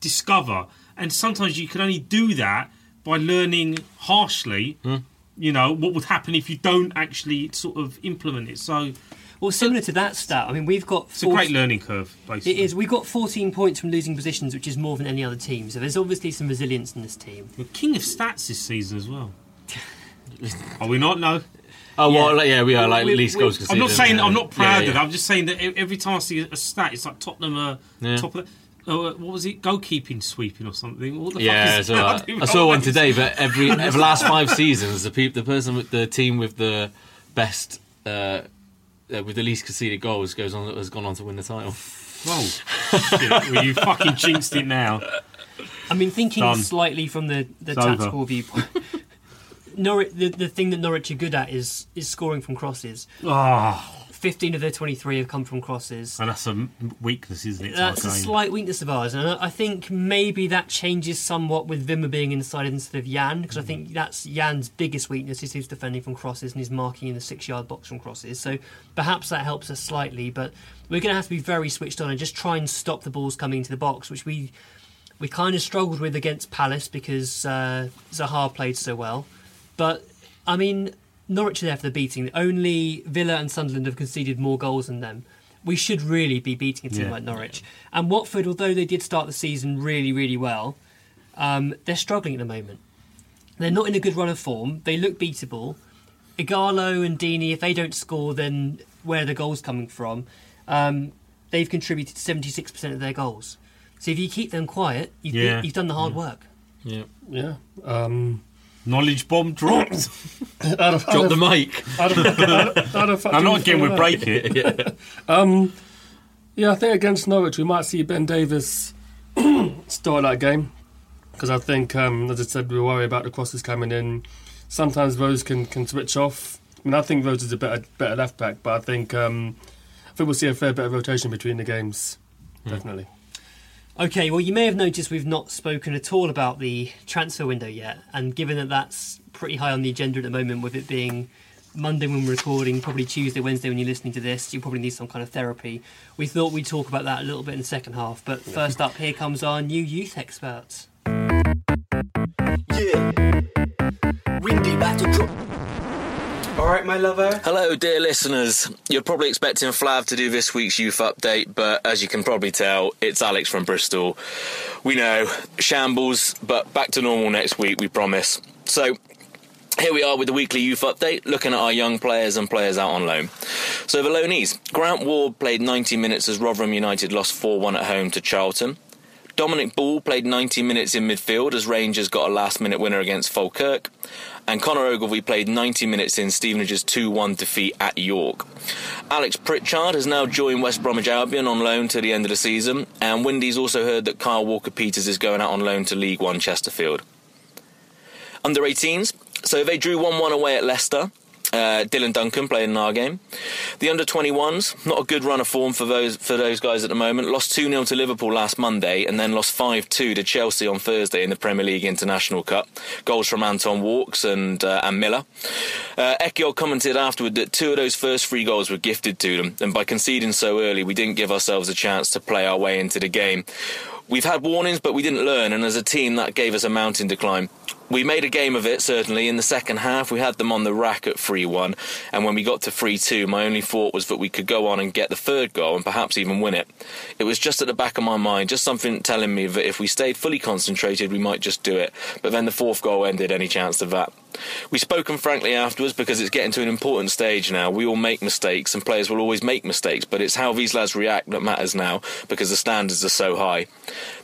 discover, and sometimes you can only do that by learning harshly. Hmm. You know what would happen if you don't actually sort of implement it. So Well, similar to that stat, I mean, we've got. it's a great learning curve. Basically, It is. We got 14 points from losing positions, which is more than any other team. So there's obviously some resilience in this team. We're king of stats this season as well. Are we not? No. Oh Yeah. well, yeah, we are like We- least we- goals I'm not saying yeah. I'm not proud Yeah, of it. I'm just saying that every time I see a stat, it's like Tottenham are top of. Oh, uh, what was it? Goalkeeping sweeping or something? What the Yeah, fuck is so that? I, don't I saw one today. But every over the last five seasons, the peop, the person with the team with the best, uh, uh, with the least conceded goals goes on has gone on to win the title. Whoa! Shit, well, you fucking jinxed it now. I mean, thinking Done. slightly from the, the It's over. tactical viewpoint. Norwich, the, the thing that Norwich are good at is is scoring from crosses. Ah, 15 of their 23 have come from crosses. and that's a weakness, isn't it? That's a game? slight weakness of ours, and I think maybe that changes somewhat with Wimmer being inside instead of Jan, because I Mm. think that's Jan's biggest weakness is his defending from crosses and his marking in the six-yard box from crosses. So perhaps that helps us slightly, but we're going to have to be very switched on and just try and stop the balls coming into the box, which we we kind of struggled with against Palace because uh, Zaha played so well. But I mean, Norwich are there for the beating. Only Villa and Sunderland have conceded more goals than them. We should really be beating a team Yeah. like Norwich. And Watford, although they did start the season really, really well, um, they're struggling at the moment. They're not in a good run of form. They look beatable. Ighalo and Deeney, if they don't score, then where are the goals coming from? Um, they've contributed 76% of their goals. So if you keep them quiet, you've, Yeah. you've done the hard work. Yeah, Yeah. Um, Knowledge bomb dropped. Drop the mic. I'd have- I'd- I'd have I'm not again with break that. it. Um, yeah, I think against Norwich we might see Ben Davies start that game because I think, um, as I said, we worry about the crosses coming in. Sometimes Rose can, can switch off. I mean, I think Rose is a better better left back, but I think um, I think we'll see a fair bit of rotation between the games. Definitely. Okay, well, you may have noticed we've not spoken at all about the transfer window yet, and given that that's pretty high on the agenda at the moment, with it being Monday when we're recording, probably Tuesday, Wednesday when you're listening to this, you probably need some kind of therapy. We thought we'd talk about that a little bit in the second half, but first up, here comes our new youth expert. Yeah. Windy back to drop. All right, my lover. Hello, dear listeners. You're probably expecting Flav to do this week's youth update, but as you can probably tell, it's Alex from Bristol. We know, shambles, but back to normal next week, we promise. So, here we are with the weekly youth update, looking at our young players and players out on loan. So, the loanees. Grant Ward played 90 minutes as Rotherham United lost 4 1 at home to Charlton. Dominic Ball played 90 minutes in midfield as Rangers got a last minute winner against Falkirk. And Conor Ogilvie played 90 minutes in Stevenage's 2 1 defeat at York. Alex Pritchard has now joined West Bromwich Albion on loan to the end of the season. And Windy's also heard that Kyle Walker Peters is going out on loan to League One Chesterfield. Under 18s, so they drew 1 1 away at Leicester. Uh, Dylan Duncan playing in our game. The under 21s, not a good run of form for those for those guys at the moment. Lost 2 0 to Liverpool last Monday and then lost 5 2 to Chelsea on Thursday in the Premier League International Cup. Goals from Anton Walkes and, uh, and Miller. Uh, Ehiogu commented afterward that two of those first three goals were gifted to them, and by conceding so early, we didn't give ourselves a chance to play our way into the game. We've had warnings, but we didn't learn, and as a team, that gave us a mountain decline. We made a game of it, certainly. In the second half, we had them on the rack at 3 1, and when we got to 3 2, my only thought was that we could go on and get the third goal and perhaps even win it. It was just at the back of my mind, just something telling me that if we stayed fully concentrated, we might just do it. But then the fourth goal ended any chance of that. We spoken frankly afterwards because it's getting to an important stage now. We all make mistakes, and players will always make mistakes, but it's how these lads react that matters now because the standards are so high.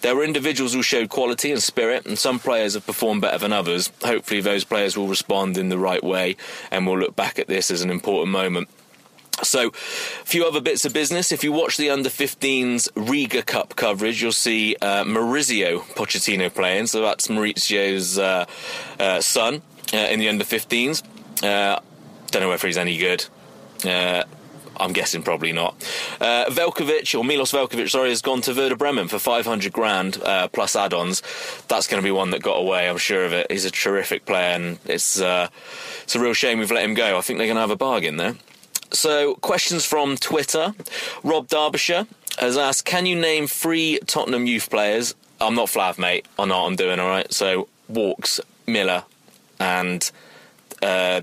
There were individuals who showed quality and spirit, and some players have performed better than others. Hopefully, those players will respond in the right way, and we'll look back at this as an important moment. So, a few other bits of business. If you watch the under 15s Riga Cup coverage, you'll see uh, Maurizio Pochettino playing. So, that's Maurizio's uh, uh, son uh, in the under 15s. Uh, don't know whether he's any good. Uh, I'm guessing probably not. Uh, Veljkovic, or Milos Veljkovic, sorry, has gone to Werder Bremen for 500 grand uh, plus add-ons. That's going to be one that got away. I'm sure of it. He's a terrific player, and it's uh, it's a real shame we've let him go. I think they're going to have a bargain there. So, questions from Twitter. Rob Derbyshire has asked, "Can you name three Tottenham youth players?" I'm not Flav, mate. I know what I'm doing. All right. So, Walkes, Miller, and uh,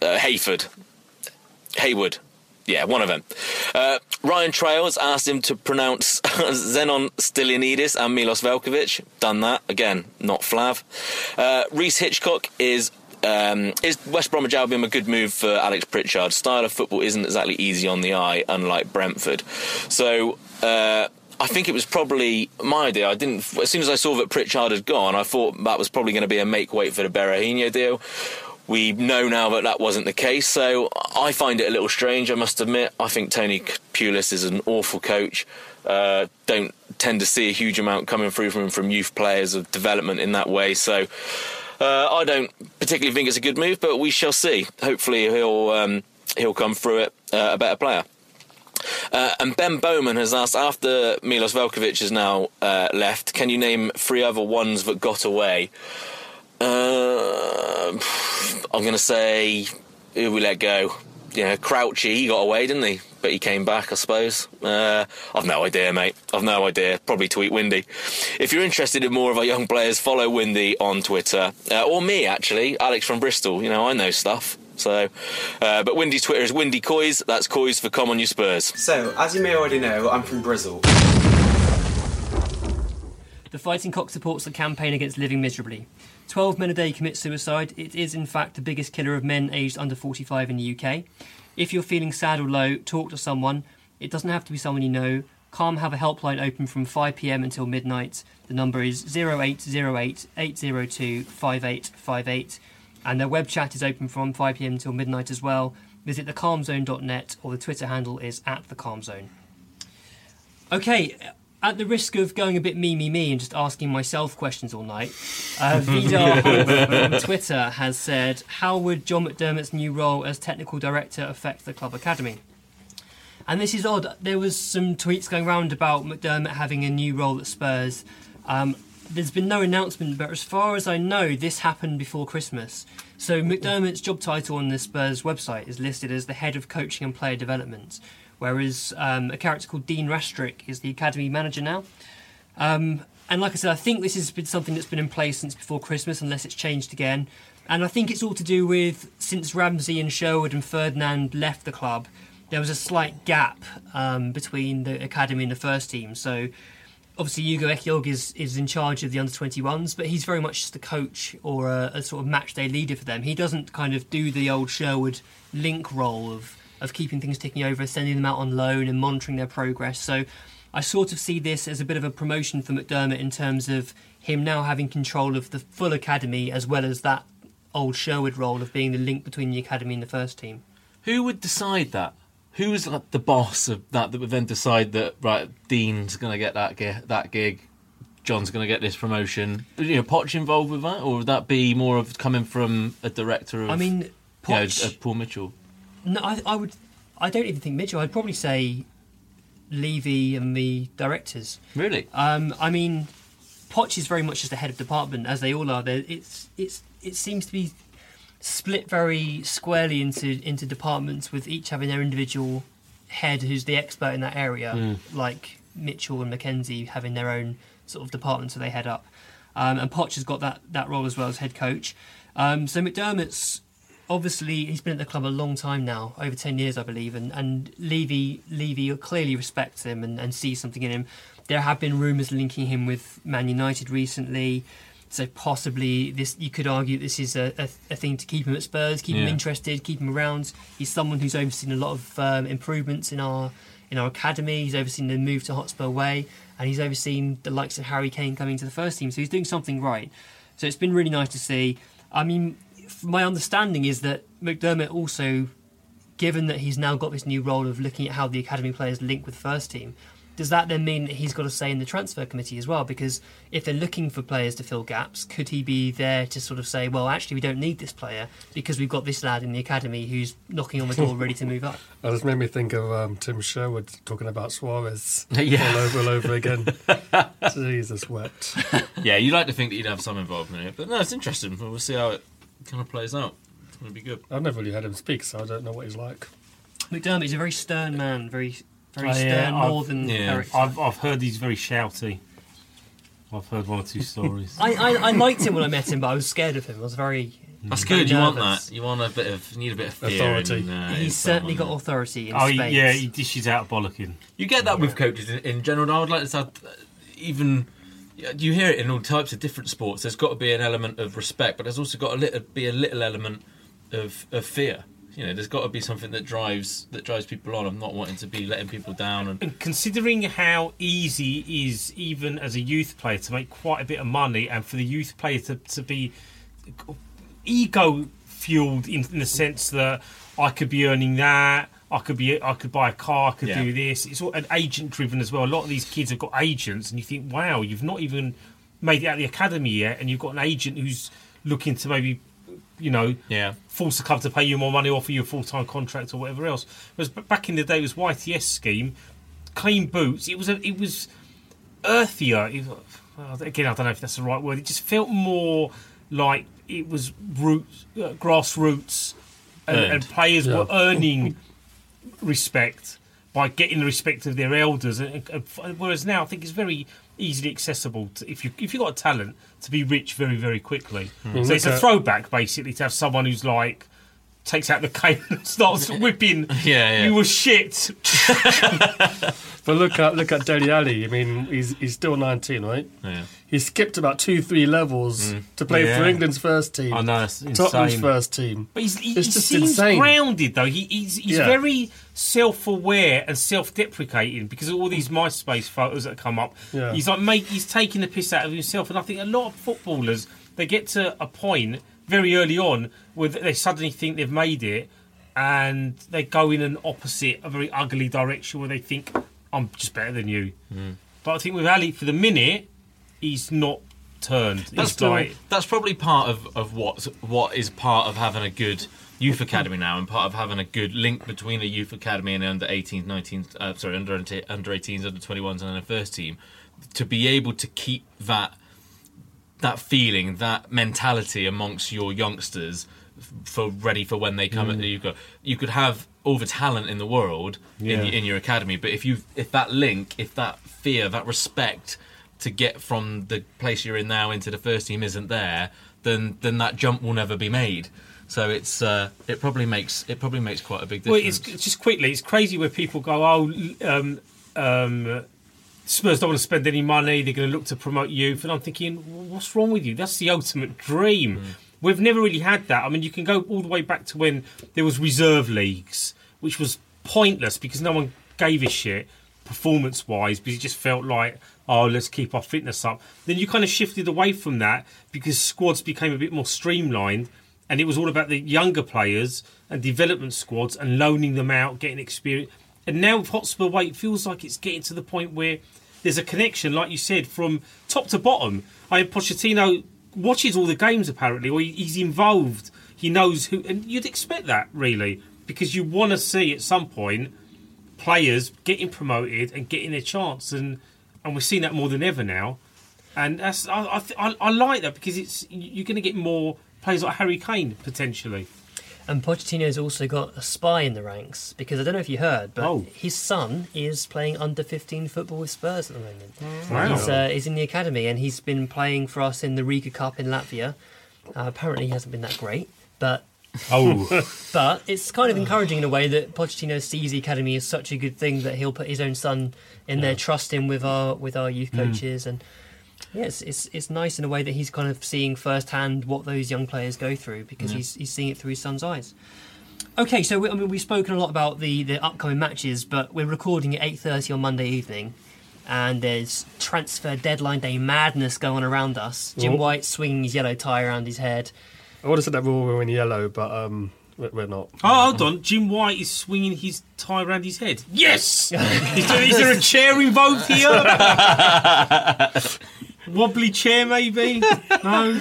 uh, Hayford, Haywood. Yeah, one of them. Uh, Ryan Trails asked him to pronounce Zenon Stylianides and Milos Veljkovic. Done that. Again, not Flav. Uh, Reese Hitchcock is. Um, is West Bromwich Albion a good move for Alex Pritchard? Style of football isn't exactly easy on the eye, unlike Brentford. So uh, I think it was probably my idea. I didn't. As soon as I saw that Pritchard had gone, I thought that was probably going to be a make weight for the Berahino deal. We know now that that wasn't the case, so I find it a little strange. I must admit. I think Tony Pulis is an awful coach. Uh, don't tend to see a huge amount coming through from from youth players of development in that way. So uh, I don't particularly think it's a good move, but we shall see. Hopefully he'll um, he'll come through it uh, a better player. Uh, and Ben Bowman has asked, after Milos Veljkovic has now uh, left, can you name three other ones that got away? Uh, I'm going to say, who we let go? Yeah, Crouchy, he got away, didn't he? But he came back, I suppose. Uh, I've no idea, mate. I've no idea. Probably tweet Windy. If you're interested in more of our young players, follow Windy on Twitter. Uh, or me, actually, Alex from Bristol. You know, I know stuff. So, uh, but Windy's Twitter is Windy Coys. That's Coys for Come On You Spurs. So, as you may already know, I'm from Bristol. The Fighting Cock supports the campaign against living miserably. 12 men a day commit suicide. It is, in fact, the biggest killer of men aged under 45 in the UK. If you're feeling sad or low, talk to someone. It doesn't have to be someone you know. Calm have a helpline open from 5 pm until midnight. The number is 0808 802 5858. And their web chat is open from 5 pm till midnight as well. Visit thecalmzone.net or the Twitter handle is at thecalmzone. Okay, at the risk of going a bit me me me and just asking myself questions all night, uh, Vidar on Twitter has said, "How would John McDermott's new role as technical director affect the club academy?" And this is odd. There was some tweets going around about McDermott having a new role at Spurs. Um, there's been no announcement, but as far as I know, this happened before Christmas. So McDermott's job title on the Spurs website is listed as the head of coaching and player development, whereas um, a character called Dean Rastrick is the academy manager now. Um, and like I said, I think this has been something that's been in place since before Christmas, unless it's changed again. And I think it's all to do with since Ramsey and Sherwood and Ferdinand left the club, there was a slight gap um, between the academy and the first team. So obviously Ugo Ehiogu is, is in charge of the under 21s, but he's very much just a coach or a, a, sort of match day leader for them. He doesn't kind of do the old Sherwood link role of, of keeping things ticking over, sending them out on loan and monitoring their progress. So I sort of see this as a bit of a promotion for McDermott in terms of him now having control of the full academy as well as that old Sherwood role of being the link between the academy and the first team. Who would decide that? Who's like the boss of that that would then decide that right Dean's going to get that gig, that gig, John's going to get this promotion? You know, Potch involved with that, or would that be more of coming from a director of? I mean, Poch, you know, Paul Mitchell. No, I, I, would. I don't even think Mitchell. I'd probably say Levy and the directors. Really? Um, I mean, Potch is very much just the head of department, as they all are. They're, it's it's it seems to be split very squarely into into departments with each having their individual head who's the expert in that area, mm. like Mitchell and Mackenzie having their own sort of departments that they head up. Um, and Poch has got that, that role as well as head coach. Um, so McDermott's obviously he's been at the club a long time now, over ten years I believe, and, and Levy Levy clearly respects him and, and sees something in him. There have been rumours linking him with Man United recently. So possibly this, you could argue this is a, a, a thing to keep him at Spurs, keep yeah. him interested, keep him around. He's someone who's overseen a lot of um, improvements in our in our academy. He's overseen the move to Hotspur Way, and he's overseen the likes of Harry Kane coming to the first team. So he's doing something right. So it's been really nice to see. I mean, my understanding is that McDermott also, given that he's now got this new role of looking at how the academy players link with first team, does that then mean that he's got a say in the transfer committee as well? Because if they're looking for players to fill gaps, could he be there to sort of say, well, actually, we don't need this player because we've got this lad in the academy who's knocking on the door ready to move up? That just made me think of um, Tim Sherwood talking about Suarez yeah. all over and over again. Jesus wept. yeah, you'd like to think that you'd have some involvement in it, but no, it's interesting. We'll see how it kind of plays out. It's going to be good. I've never really had him speak, so I don't know what he's like. McDermott is a very stern man, very very stern, uh, more than yeah. I've, I've heard he's very shouty. I've heard one or two stories. I, I, I, liked him when I met him, but I was scared of him. I was very. That's good. You want that. You want a bit of. You need a bit of authority. In, uh, He's certainly got authority. In oh, space. yeah. He dishes out bollocking. You get that with coaches in, in general. I would like to say, even you hear it in all types of different sports. There's got to be an element of respect, but there's also got to be a little element of, of fear you know, there's got to be something that drives that drives people on. I'm not wanting to be letting people down. And, and considering how easy it is, even as a youth player, to make quite a bit of money, and for the youth player to, to be ego fueled in, in the sense that I could be earning that. I could be, I could buy a car, I could yeah. do this. It's all an agent driven as well. A lot of these kids have got agents, and you think, wow, you've not even made it out of the academy yet, and you've got an agent who's looking to maybe you know, yeah. force the club to pay you more money, offer you a full time contract or whatever else. Whereas back in the day, it was YTS scheme, clean boots. It was a, it was earthier. It, well, again, I don't know if that's the right word. It just felt more like it was roots, uh, grassroots, and, and players yeah. were earning respect by getting the respect of their elders. Whereas now, I think it's very easily accessible to, if you if you've got a talent to be rich very very quickly. Mm. So it's a throwback basically to have someone who's like takes out the cane and starts whipping. Yeah, yeah. You were shit. But look at look at Dele Alli. I mean, he's he's still 19, right? Yeah. He skipped about two, three levels mm. to play for England's first team. I know, it's Tottenham's insane. first team. But he's, he, It's he just seems insane. grounded though. He, he's he's Yeah. very self-aware and self-deprecating because of all these MySpace photos that come up. Yeah. He's like make he's taking the piss out of himself, and I think a lot of footballers they get to a point very early on where they suddenly think they've made it, and they go in an opposite, a very ugly direction where they think I'm just better than you. But I think with Alli, for the minute, he's not turned. That's like, that's probably part of, of what what is part of having a good youth academy now, and part of having a good link between a youth academy and under 18s, 19s, uh, sorry, under under 18s, under 21s, and then a first team, to be able to keep that that feeling, that mentality amongst your youngsters for ready for when they come. Mm. You got you could have all the talent in the world Yeah. in, in your academy, but if you if that link, if that fear, that respect to get from the place you're in now into the first team isn't there, then then that jump will never be made. So it's uh, it probably makes it probably makes quite a big difference. it's it's just quickly. It's crazy where people go, oh, um, um, Spurs don't want to spend any money. They're going to look to promote youth, and I'm thinking, what's wrong with you? That's the ultimate dream. Mm. We've never really had that. I mean, you can go all the way back to when there was reserve leagues, which was pointless because no one gave a shit performance wise, because it just felt like, oh, let's keep our fitness up. Then you kind of shifted away from that because squads became a bit more streamlined and it was all about the younger players and development squads and loaning them out, getting experience. And now with Hotspur Way, it feels like it's getting to the point where there's a connection, like you said, from top to bottom. I mean, Pochettino watches all the games apparently, or he's involved. He knows who, and you'd expect that really, because you want to see at some point players getting promoted and getting a chance, and and we're seeing that more than ever now. And that's I I, I, I like that because it's you're going to get more players like Harry Kane potentially. And Pochettino's also got a spy in the ranks because I don't know if you heard, but Oh. his son is playing under 15 football with Spurs at the moment. Wow. He's, uh, he's in the academy and he's been playing for us in the Riga Cup in Latvia. Uh, apparently, he hasn't been that great, but Oh, but it's kind of encouraging in a way that Pochettino sees the academy as such a good thing that he'll put his own son in there, trust him with our with our youth coaches, and yeah, it's, it's it's nice in a way that he's kind of seeing firsthand what those young players go through because he's he's seeing it through his son's eyes. Okay, so we, I mean we've spoken a lot about the the upcoming matches, but we're recording at eight thirty on Monday evening. And there's transfer deadline day madness going around us. Jim. White swinging his yellow tie around his head. I would have said that we were in yellow, but um, we're we're not. oh, hold on. Jim White is swinging his tie around his head. Yes. is, there, is there a chair involved here? Wobbly chair, maybe? No.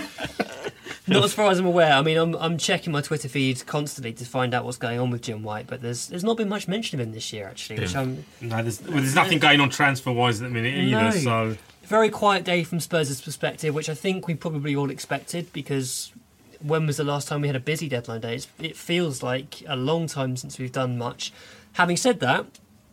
Not as far as I'm aware. I mean, I'm, I'm checking my Twitter feed constantly to find out what's going on with Jim White, but there's there's not been much mention of him this year actually, which I'm No, there's, well, there's nothing going on transfer wise at the minute either. No. So very quiet day from Spurs' perspective, which I think we probably all expected because when was the last time we had a busy deadline day? It's, it feels like a long time since we've done much. Having said that,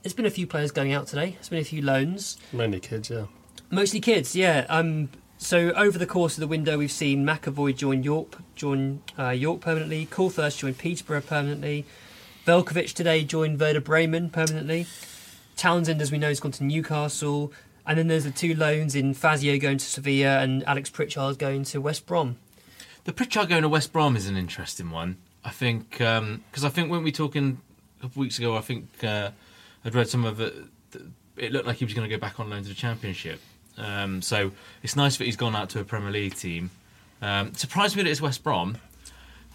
there's been a few players going out today. There's been a few loans. Mainly kids, yeah. Mostly kids, yeah. Um, so over the course of the window, we've seen McAvoy join York, join uh, York permanently. Coulthirst join Peterborough permanently. Veljkovic today joined Werder Bremen permanently. Townsend, as we know, has gone to Newcastle. And then there's the two loans in Fazio going to Sevilla and Alex Pritchard going to West Brom. The Pritchard going to West Brom is an interesting one. I think because I think when we talking a couple of weeks ago, I think uh, I'd read some of it. It looked like he was going to go back on loan to the Championship. Um, so it's nice that he's gone out to a Premier League team. Um, surprised me that it's West Brom.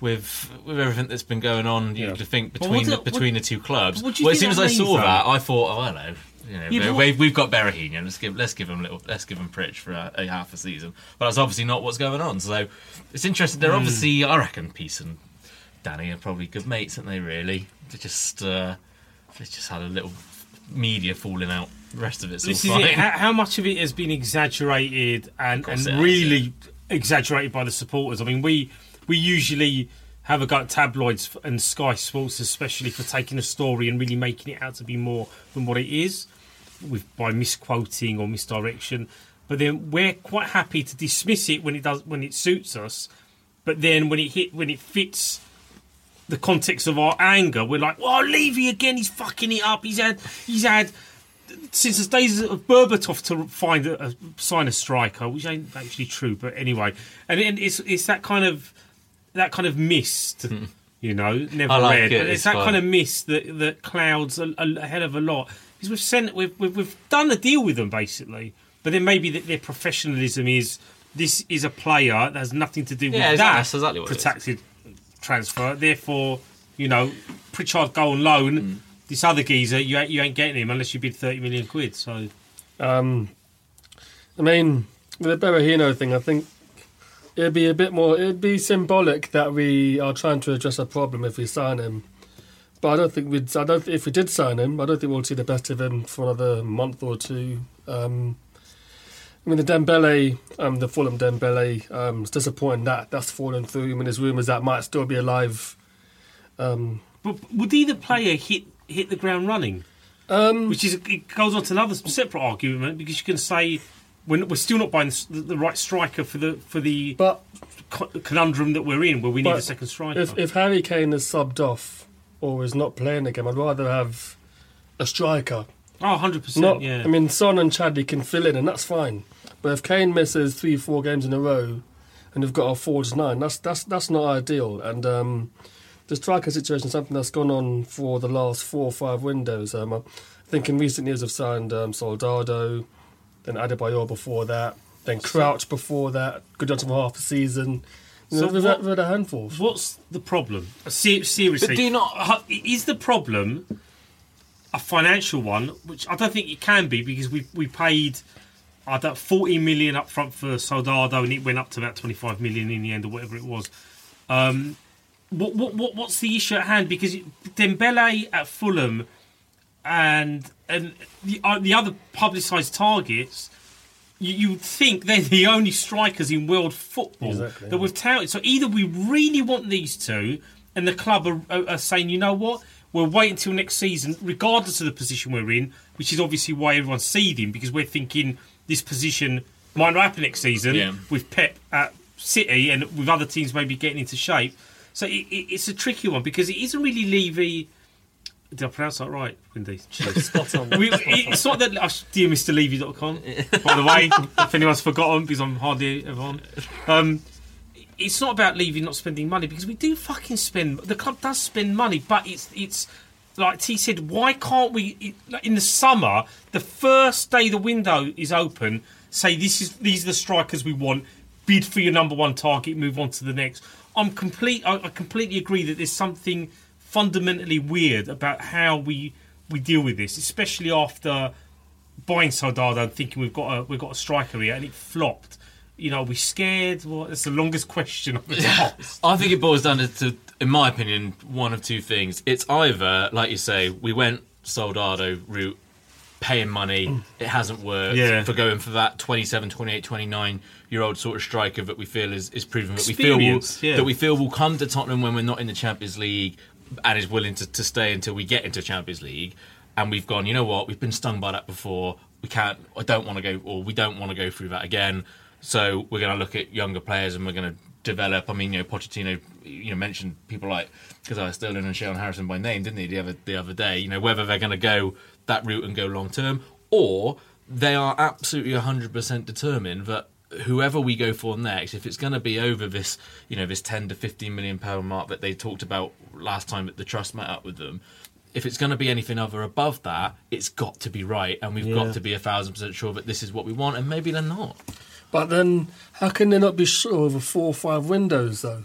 With with everything that's been going on, you Yeah. think between the, do- between the two clubs. what well, as soon as I saw means, though? that, I thought, oh hello, you know, Yeah, we've, we've got Berahino. Let's give let's give him a little let's give him Pritch for a, a half a season. But that's obviously not what's going on. So it's interesting. They're obviously, I reckon, Peace and Danny are probably good mates, aren't they? Really, they just uh, they just had a little media falling out. The rest of it's this all fine. it. How, how much of it has been exaggerated and, and really exaggerated by the supporters? I mean, we we usually have a go at tabloids and Sky Sports, especially for taking a story and really making it out to be more than what it is, with by misquoting or misdirection. But then we're quite happy to dismiss it when it does when it suits us. But then when it hit when it fits the context of our anger, we're like, "Well, Levy again. He's fucking it up. He's had he's had." Since the days of Berbatov to find a, a sign a striker, which ain't actually true, but anyway, and, it, it's it's that kind of that kind of mist, you know, never like read, it, but it's, it's that fun. kind of mist that that clouds a, a, a hell of a lot because we've sent we've, we've we've done a deal with them basically, but then maybe that their professionalism is this is a player that has nothing to do with Yeah, exactly, that that's exactly what protected transfer. Therefore, you know, Pritchard go on loan. Mm. This other geezer, you ain't, you ain't getting him unless you bid thirty million quid. So, Um, I mean, with the Berahino thing, I think it'd be a bit more. It'd be symbolic that we are trying to address a problem if we sign him. But I don't think we'd. I don't. If we did sign him, I don't think we'll see the best of him for another month or two. Um, I mean, the Dembele, um, the Fulham Dembele, um, it's disappointing that that's fallen through. I mean, there's rumours that might still be alive. Um, but would either player hit hit the ground running? Um, Which is it goes on to another separate argument because you can say we're, we're still not buying the, the right striker for the for the but, conundrum that we're in, where we need a second striker. If, if Harry Kane is subbed off or is not playing again, I'd rather have a striker. Oh, 100%, Not, yeah. I mean, Son and Chadli can fill in, and that's fine. But if Kane misses three, four games in a row, and you've got a forwards nine, that's that's that's not ideal. And um, the striker situation is something that's gone on for the last four or five windows. Um, I think in recent years I've signed um, Soldado, then Adebayor before that, then Crouch before that, good Johnson for half the season. You know, So we've, what- had, we've had a handful. What's the problem? Seriously, But do you not? Is the problem a financial one? Which I don't think it can be because we we paid I don't forty million up front for Soldado and it went up to about twenty five million in the end or whatever it was. Um, what, what what what's the issue at hand? Because Dembele at Fulham and and the uh, the other publicised targets. You, you would think they're the only strikers in world football Exactly, that we've touted. So either we really want these two, and the club are, are, are saying, you know what, we'll wait until next season, regardless of the position we're in, which is obviously why everyone's seething because we're thinking this position might not happen next season Yeah. with Pep at City and with other teams maybe getting into shape. So it, it, it's a tricky one because it isn't really Levy. Did I pronounce that right, Wendy? Spot on. We, it's not that. Uh, dear Mr. Levy.com, by the way, if anyone's forgotten, because I'm hardly ever on. Um, it's not about Levy not spending money because we do fucking spend. The club does spend money, but it's it's like T said. Why can't we in the summer, the first day the window is open, say this is these are the strikers we want. Bid for your number one target, move on to the next. I'm complete. I, I completely agree that there's something fundamentally weird about how we we deal with this, especially after buying Soldado and thinking we've got a we've got a striker here, and it flopped. You know, are we scared? Well, it's the longest question I've asked. I think it boils down to, in my opinion, one of two things. It's either, like you say, we went Soldado route, paying money, mm. it hasn't worked, Yeah. for going for that 27, 28, 29 year old sort of striker that we feel is, is proven that we feel will, yeah. that we feel will come to Tottenham when we're not in the Champions League and is willing to, to stay until we get into Champions League. And we've gone, you know what, we've been stung by that before. We can't, I don't want to go, or we don't want to go through that again. So we're going to look at younger players and we're going to develop. I mean, you know, Pochettino, you know, mentioned people like Kazaiah Sterling and Shayon Harrison by name, didn't he? The other the other day, you know, whether they're going to go that route and go long term, or they are absolutely hundred percent determined that whoever we go for next, if it's going to be over this, you know, this ten to fifteen million pound mark that they talked about last time that the trust met up with them. If it's going to be anything other above that, it's got to be right, and we've Yeah. got to be a thousand percent sure that this is what we want, and maybe they're not. But then, how can they not be sure over four or five windows though?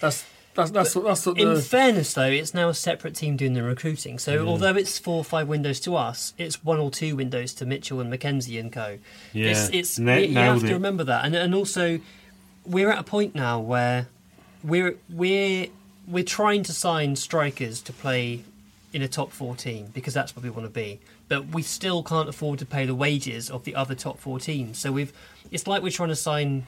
That's that's that's what, that's what In the fairness, though, it's now a separate team doing the recruiting. So Mm. although it's four or five windows to us, it's one or two windows to Mitchell and Mackenzie and co. Yeah, it's, it's na- you, you nailed have to remember that, and and also we're at a point now where we're we're we're trying to sign strikers to play in a top four team because that's what we want to be. But we still can't afford to pay the wages of the other top four teams. So we've it's like we're trying to sign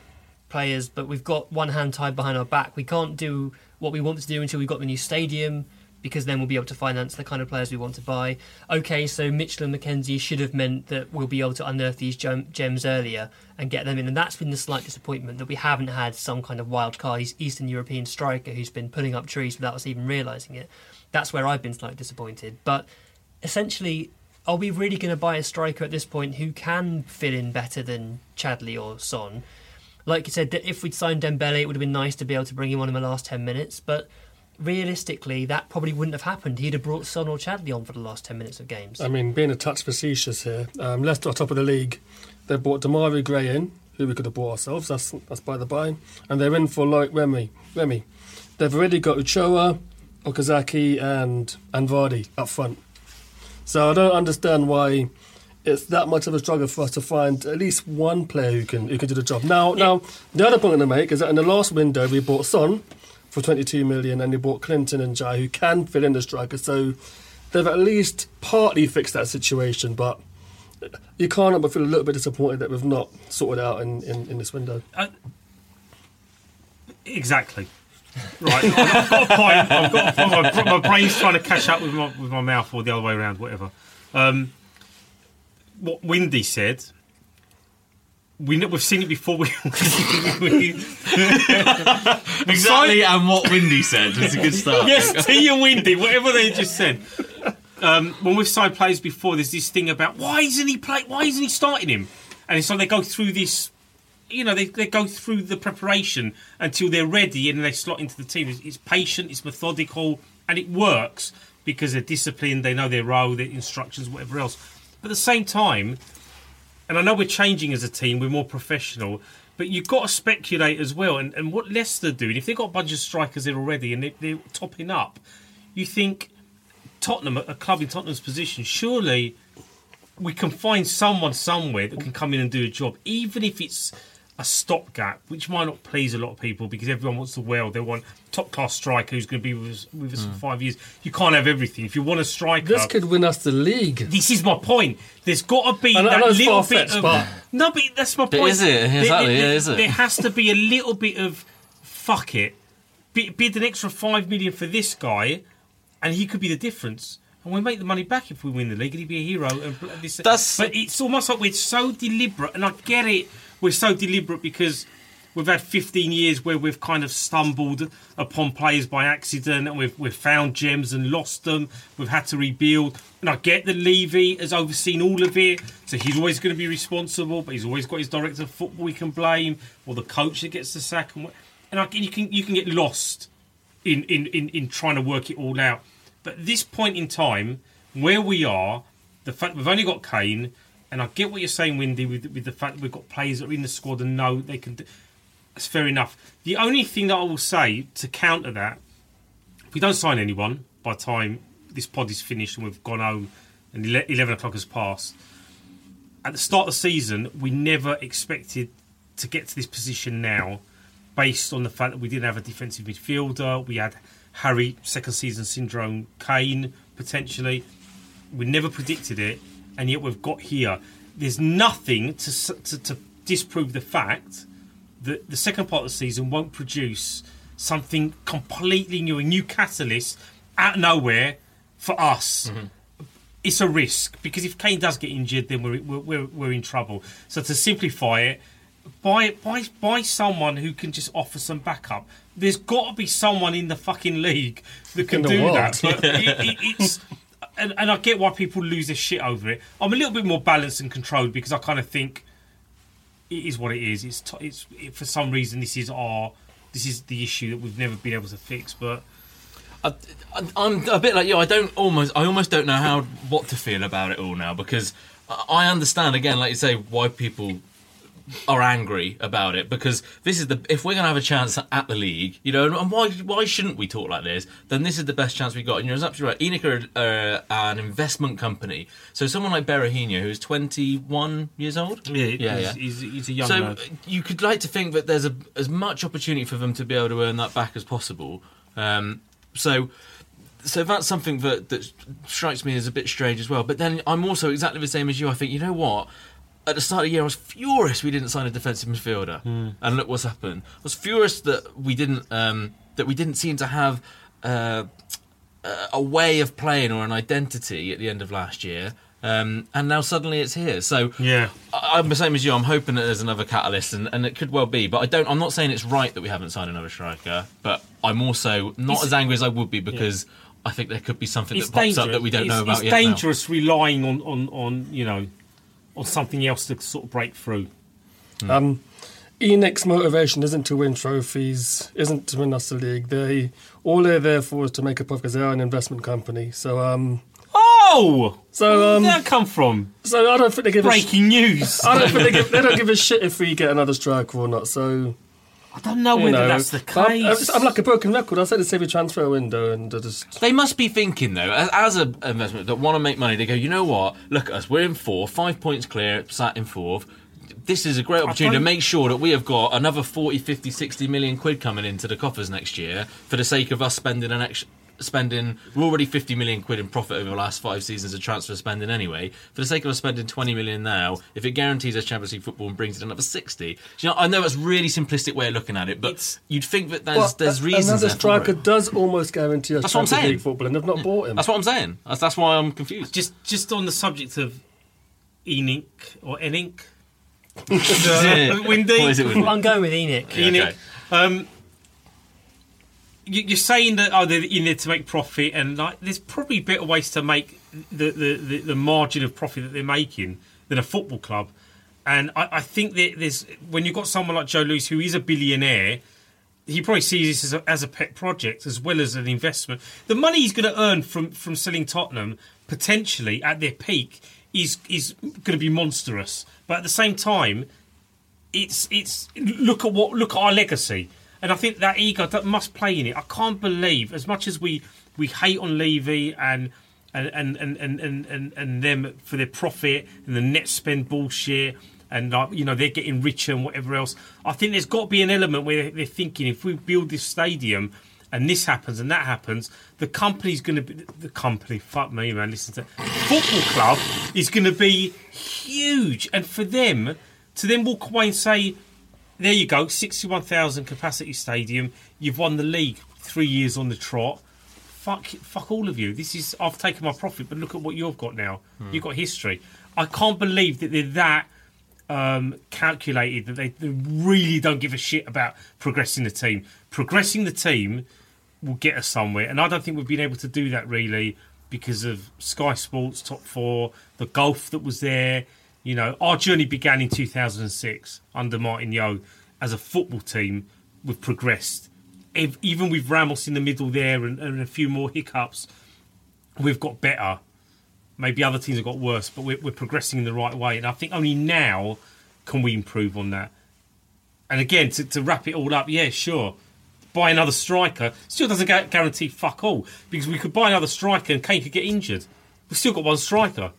players, but we've got one hand tied behind our back. We can't do what we want to do until we've got the new stadium. because then we'll be able to finance the kind of players we want to buy. Okay, so Mitchell and Mackenzie should have meant that we'll be able to unearth these gem- gems earlier and get them in, and that's been the slight disappointment that we haven't had some kind of wild card Eastern European striker who's been pulling up trees without us even realising it. That's where I've been slightly disappointed. But essentially, are we really going to buy a striker at this point who can fill in better than Chadli or Son? Like you said, if we'd signed Dembele, it would have been nice to be able to bring him on in the last 10 minutes, but realistically, that probably wouldn't have happened. He'd have brought Son or Chadli on for the last 10 minutes of games. I mean, being a touch facetious here, um, Leicester are top of the league. They brought Demarai Gray in, who we could have bought ourselves, that's, that's by the by, and they're in for like Remy. Remy. They've already got Ulloa, Okazaki, and, and Vardy up front. So I don't understand why it's that much of a struggle for us to find at least one player who can who can do the job. Now, now the other point I'm going to make is that in the last window we bought Son for 22 million, and we bought Clinton N'Jie who can fill in the striker. So they've at least partly fixed that situation, but. You can't help but feel a little bit disappointed that we've not sorted out in, in, in this window. Uh, exactly. Right, I've got a point. I've got a point. My, my brain's trying to catch up with my with my mouth, or the other way around, whatever. Um, what Windy said. We know, we've seen it before. We, we, Exactly, and what Windy said was a good start. yes, T and Windy, whatever they just said. Um, when we've signed players before, there's this thing about why isn't he play? Why isn't he starting him? And it's like they go through this, you know, they, they go through the preparation until they're ready and they slot into the team. It's, it's patient, it's methodical, and it works because they're disciplined. They know their role, their instructions, whatever else. But at the same time, and I know we're changing as a team, we're more professional. But you've got to speculate as well. And, and what Leicester are doing, if they've got a bunch of strikers there already and they, they're topping up, you think Tottenham, a club in Tottenham's position, surely we can find someone somewhere that can come in and do a job, even if it's a stopgap, which might not please a lot of people because everyone wants the world. They want top class striker who's going to be with us, with us for hmm. five years. You can't have everything. If you want a striker, This could win us the league. this is my point. There's got to be I that little bit of. but- No, but that's my But point. is it? Exactly, yeah, is it? There has to be a little bit of fuck it. Bid, bid an extra five million for this guy, and he could be the difference. And we make the money back if we win the league, and he'd be a hero. And this, That's- but it's almost like we're so deliberate, and I get it. We're so deliberate because we've had 15 years where we've kind of stumbled upon players by accident, and we've we've found gems and lost them. We've had to rebuild, and I get that Levy has overseen all of it, so he's always going to be responsible. But he's always got his director of football he can blame, or the coach that gets the sack, and, and I, you can you can get lost in, in, in, in trying to work it all out. But this point in time, where we are, the fact we've only got Kane, and I get what you're saying, Windy, with, with the fact that we've got players that are in the squad and know they can. Do, that's fair enough. The only thing that I will say to counter that, if we don't sign anyone by the time this pod is finished and we've gone home and 11 o'clock has passed, at the start of the season, we never expected to get to this position now based on the fact that we didn't have a defensive midfielder. We had Harry, second season syndrome, Kane, potentially. We never predicted it, and yet we've got here. There's nothing to, to, to disprove the fact that the second part of the season won't produce something completely new, a new catalyst out of nowhere for us. Mm-hmm. It's a risk because if Kane does get injured, then we're, we're, we're, we're in trouble. So to simplify it, buy, buy, buy someone who can just offer some backup. There's got to be someone in the fucking league that can do world. that. But it, it, it's and, and I get why people lose their shit over it. I'm a little bit more balanced and controlled because I kind of think it is what it is. It's t- it's it, for some reason this is our this is the issue that we've never been able to fix. But I, I'm a bit like you. I don't almost. I almost don't know how what to feel about it all now because I understand again, like you say, why people are angry about it because this is the if we're going to have a chance at the league, you know, and why why shouldn't we talk like this? Then this is the best chance we've got. And you're absolutely right. Enoch are uh, an investment company, so someone like Berahino, who's 21 years old, yeah, yeah, he's, yeah. He's, he's a young so lad. you could like to think that there's a, as much opportunity for them to be able to earn that back as possible. Um, so, so that's something that that strikes me as a bit strange as well. But then I'm also exactly the same as you. I think you know what. At the start of the year, I was furious we didn't sign a defensive midfielder, and look what's happened. I was furious that we didn't um, that we didn't seem to have uh, a, a way of playing or an identity at the end of last year. Um, and now suddenly it's here. So yeah, I, I'm the same as you. I'm hoping that there's another catalyst, and, and it could well be. But I don't. I'm not saying it's right that we haven't signed another striker. But I'm also not It's- as angry as I would be because I think there could be something it's that pops dangerous. up that we don't it's, know about it's yet. now. dangerous relying on, on, on you know on something else to sort of break through. Um, Enix motivation isn't to win trophies, isn't to win us the league. They all they're there for is to make a profit because they are an investment company. So um, oh, so where um, did that come from? So I don't think they give breaking a sh- news. I don't think they, give, they don't give a shit if we get another striker or not. So I don't know you whether know, that's the but I'm- case. I'm, like a broken record. I said it's every transfer window, and I just They must be thinking though, as, as an investment that want to make money. They go, you know what? Look at us. We're in fourth, five points clear, sat in fourth. This is a great opportunity to make sure that we have got another 40, 50, 60 million quid coming into the coffers next year for the sake of us spending an extra. Spending, we're already 50 million quid in profit over the last five seasons of transfer spending anyway. For the sake of us spending 20 million now, if it guarantees us Champions League football and brings it another 60, you know, I know it's a really simplistic way of looking at it, but you'd think that there's, Well, there's reasons. Another striker it. does almost guarantee us That's what I'm Champions saying. League football, and they've not bought him. That's what I'm saying. That's, that's why I'm confused. Just just on the subject of Enink or Enink. Uh, Windy. What is it, Windy? I'm going with Enoch. Enink. Um, you- you're saying that oh, in there to make profit, and like, there's probably better ways to make the, the, the, the margin of profit that they're making than a football club. And I, I think that there's when you've got someone like Joe Lewis who is a billionaire, he probably sees this as a, as a pet project as well as an investment. The money he's going to earn from from selling Tottenham potentially at their peak is is going to be monstrous. But at the same time, it's it's look at what look at our legacy, and I think that ego that must play in it. I can't believe as much as we we hate on Levy and. And and, and, and, and, and them for their profit and the net spend bullshit and like you know they're getting richer and whatever else. I think there's got to be an element where they're thinking if we build this stadium and this happens and that happens, the company's going to be the company. Fuck me, man. Listen to football club is going to be huge, and for them to then walk away and say, "There you go, sixty-one thousand capacity stadium. You've won the league three years on the trot." Fuck, fuck all of you. This is I've taken my profit, but look at what you've got now. Hmm. You've got history. I can't believe that they're that um, calculated that they, they really don't give a shit about progressing the team. Progressing the team will get us somewhere, and I don't think we've been able to do that really because of Sky Sports top four, the golf that was there. You know, our journey began in 2006 under Martin Jol. As a football team, we've progressed. Ev- Even with Ramos in the middle there and, and a few more hiccups, we've got better. Maybe other teams have got worse, but we're, we're progressing in the right way. And I think only now can we improve on that. And again, to, to wrap it all up, yeah, sure. Buy another striker still doesn't guarantee fuck all because we could buy another striker and Kane could get injured. We've still got one striker,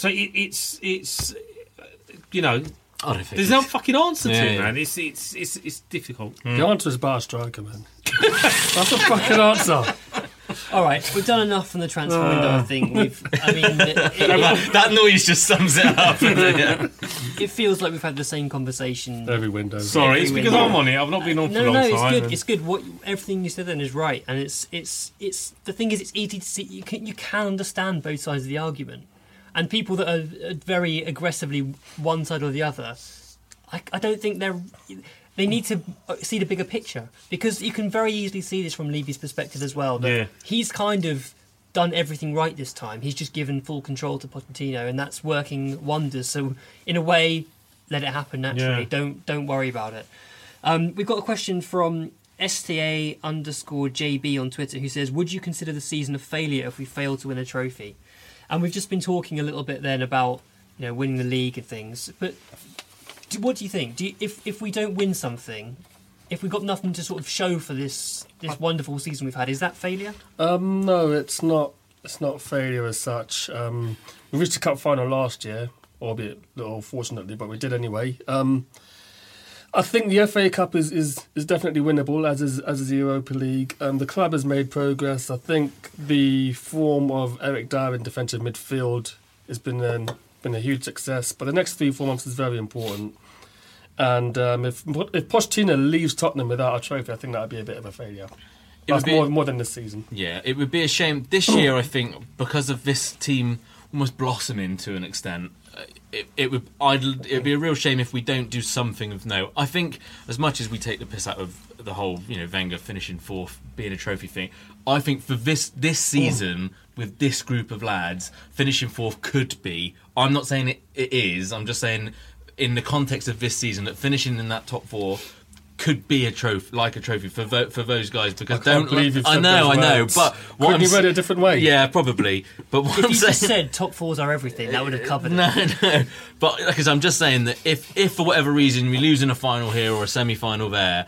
so it, it's it's uh, you know I don't think there's no fucking answer Yeah, to it, yeah. man. It's it's it's it's difficult. the answer is bar striker, man. That's a fucking answer. All right, we've done enough from the transfer window. I think we've. I mean, it, it, that noise just sums it up. yeah. it feels like we've had the same conversation. Every window. Sorry, Every it's because. I'm on it. I've not been on for No, a no, long no, it's good. It's good. What everything you said then is right, and it's it's it's the thing is it's easy to see. You can you can understand both sides of the argument, and people that are very aggressively one side or the other. I, I don't think they're. They need to uh, see the bigger picture because you can very easily see this from Levy's perspective as well. That Yeah. he's kind of done everything right this time. He's just given full control to Pochettino, and that's working wonders. So, in a way, let it happen naturally. Yeah. Don't don't worry about it. Um, we've got a question from STA underscore JB on Twitter who says, "Would you consider the season a failure if we fail to win a trophy?" And we've just been talking a little bit then about you know winning the league and things, but do, what do you think? Do you, if if we don't win something, if we've got nothing to sort of show for this this wonderful season we've had, is that failure? Um, no, it's not. It's not failure as such. Um, we reached the cup final last year, albeit little fortunately, but we did anyway. Um, I think the FA Cup is, is, is definitely winnable, as is as is the Europa League. Um, the club has made progress. I think the form of Eric Dier in defensive midfield has been been a huge success. But the next three four months is very important. And um, if if Pochettino leaves Tottenham without a trophy, I think that would be a bit of a failure. It That's be- more, more than this season. Yeah, it would be a shame this year. I think because of this team almost blossoming to an extent, Uh, it, it would I'd, it would be a real shame if we don't do something of note. I think as much as we take the piss out of the whole, you know, Wenger finishing fourth, being a trophy thing, I think for this this season with this group of lads, finishing fourth could be. I'm not saying it, it is. I'm just saying in the context of this season that finishing in that top four. Could be a trophy, like a trophy for for those guys because I can't don't believe you've I said know, those I know, words. but what Couldn't you read it a different way? Yeah, probably. But what If I'm you just said top fours are everything, that would have covered no, it. no. No. But because I'm just saying that if, if for whatever reason we lose in a final here or a semi-final there,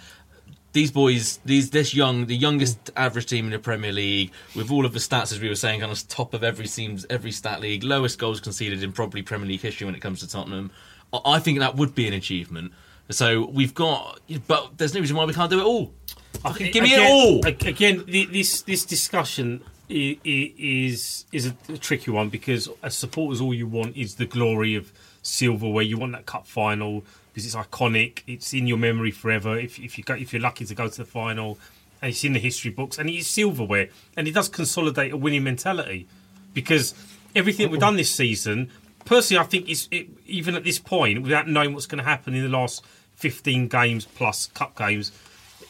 these boys, these this young, the youngest average team in the Premier League, with all of the stats as we were saying, kind of top of every team's every stat league, lowest goals conceded in probably Premier League history when it comes to Tottenham. I I think that would be an achievement. So we've got, but there's no reason why we can't do it all. Fucking give me again, it all. Again, this this discussion is is a tricky one because as supporters, all you want is the glory of silverware. You want that cup final because it's iconic. It's in your memory forever. If if you go, if you're lucky to go to the final, and it's in the history books, and it is silverware, and it does consolidate a winning mentality because everything we've done this season. Personally, I think is it, even at this point, without knowing what's going to happen in the last 15 games plus cup games,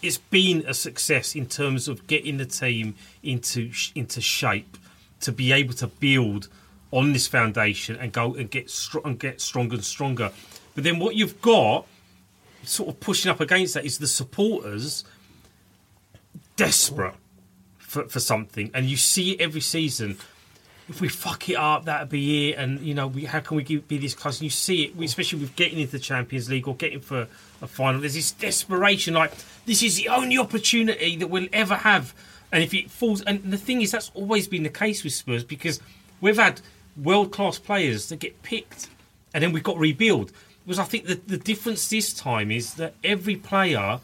it's been a success in terms of getting the team into into shape to be able to build on this foundation and go and get str- and get stronger and stronger. But then what you've got sort of pushing up against that is the supporters desperate for, for something, and you see it every season. If we fuck it up, that'd be it. And you know, we, how can we give, be this close? And you see it, especially with getting into the Champions League or getting for a final. There's this desperation, like this is the only opportunity that we'll ever have. And if it falls, and the thing is, that's always been the case with Spurs because we've had world class players that get picked, and then we've got rebuild. Because I think the the difference this time is that every player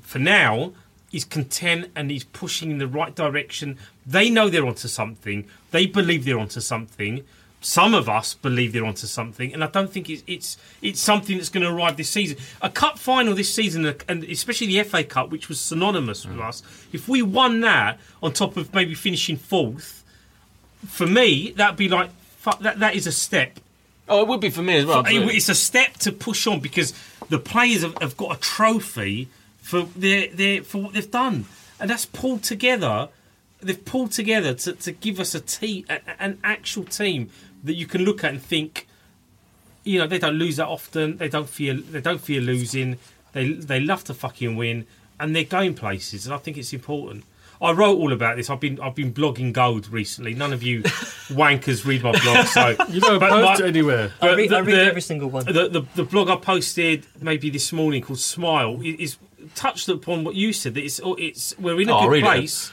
for now is content and he's pushing in the right direction. They know they're onto something. They believe they're onto something. Some of us believe they're onto something, and I don't think it's it's, it's something that's going to arrive this season. A cup final this season, and especially the FA Cup, which was synonymous with us. If we won that on top of maybe finishing fourth, for me that'd be like fuck, that. That is a step. Oh, it would be for me as well. It- It's a step to push on because the players have, have got a trophy for their, their for what they've done, and that's pulled together. They've pulled together to, to give us a team, a, an actual team that you can look at and think, you know, they don't lose that often. They don't fear they don't fear losing. They they love to fucking win, and they're going places. And I think it's important. I wrote all about this. I've been I've been blogging gold recently. None of you wankers read my blog, so You don't post my- it anywhere. I but read, the- I read the- every single one. the, the, the blog I posted maybe this morning called Smile is touched upon what you said that it's oh, it's we're in a Oh, good read it. place.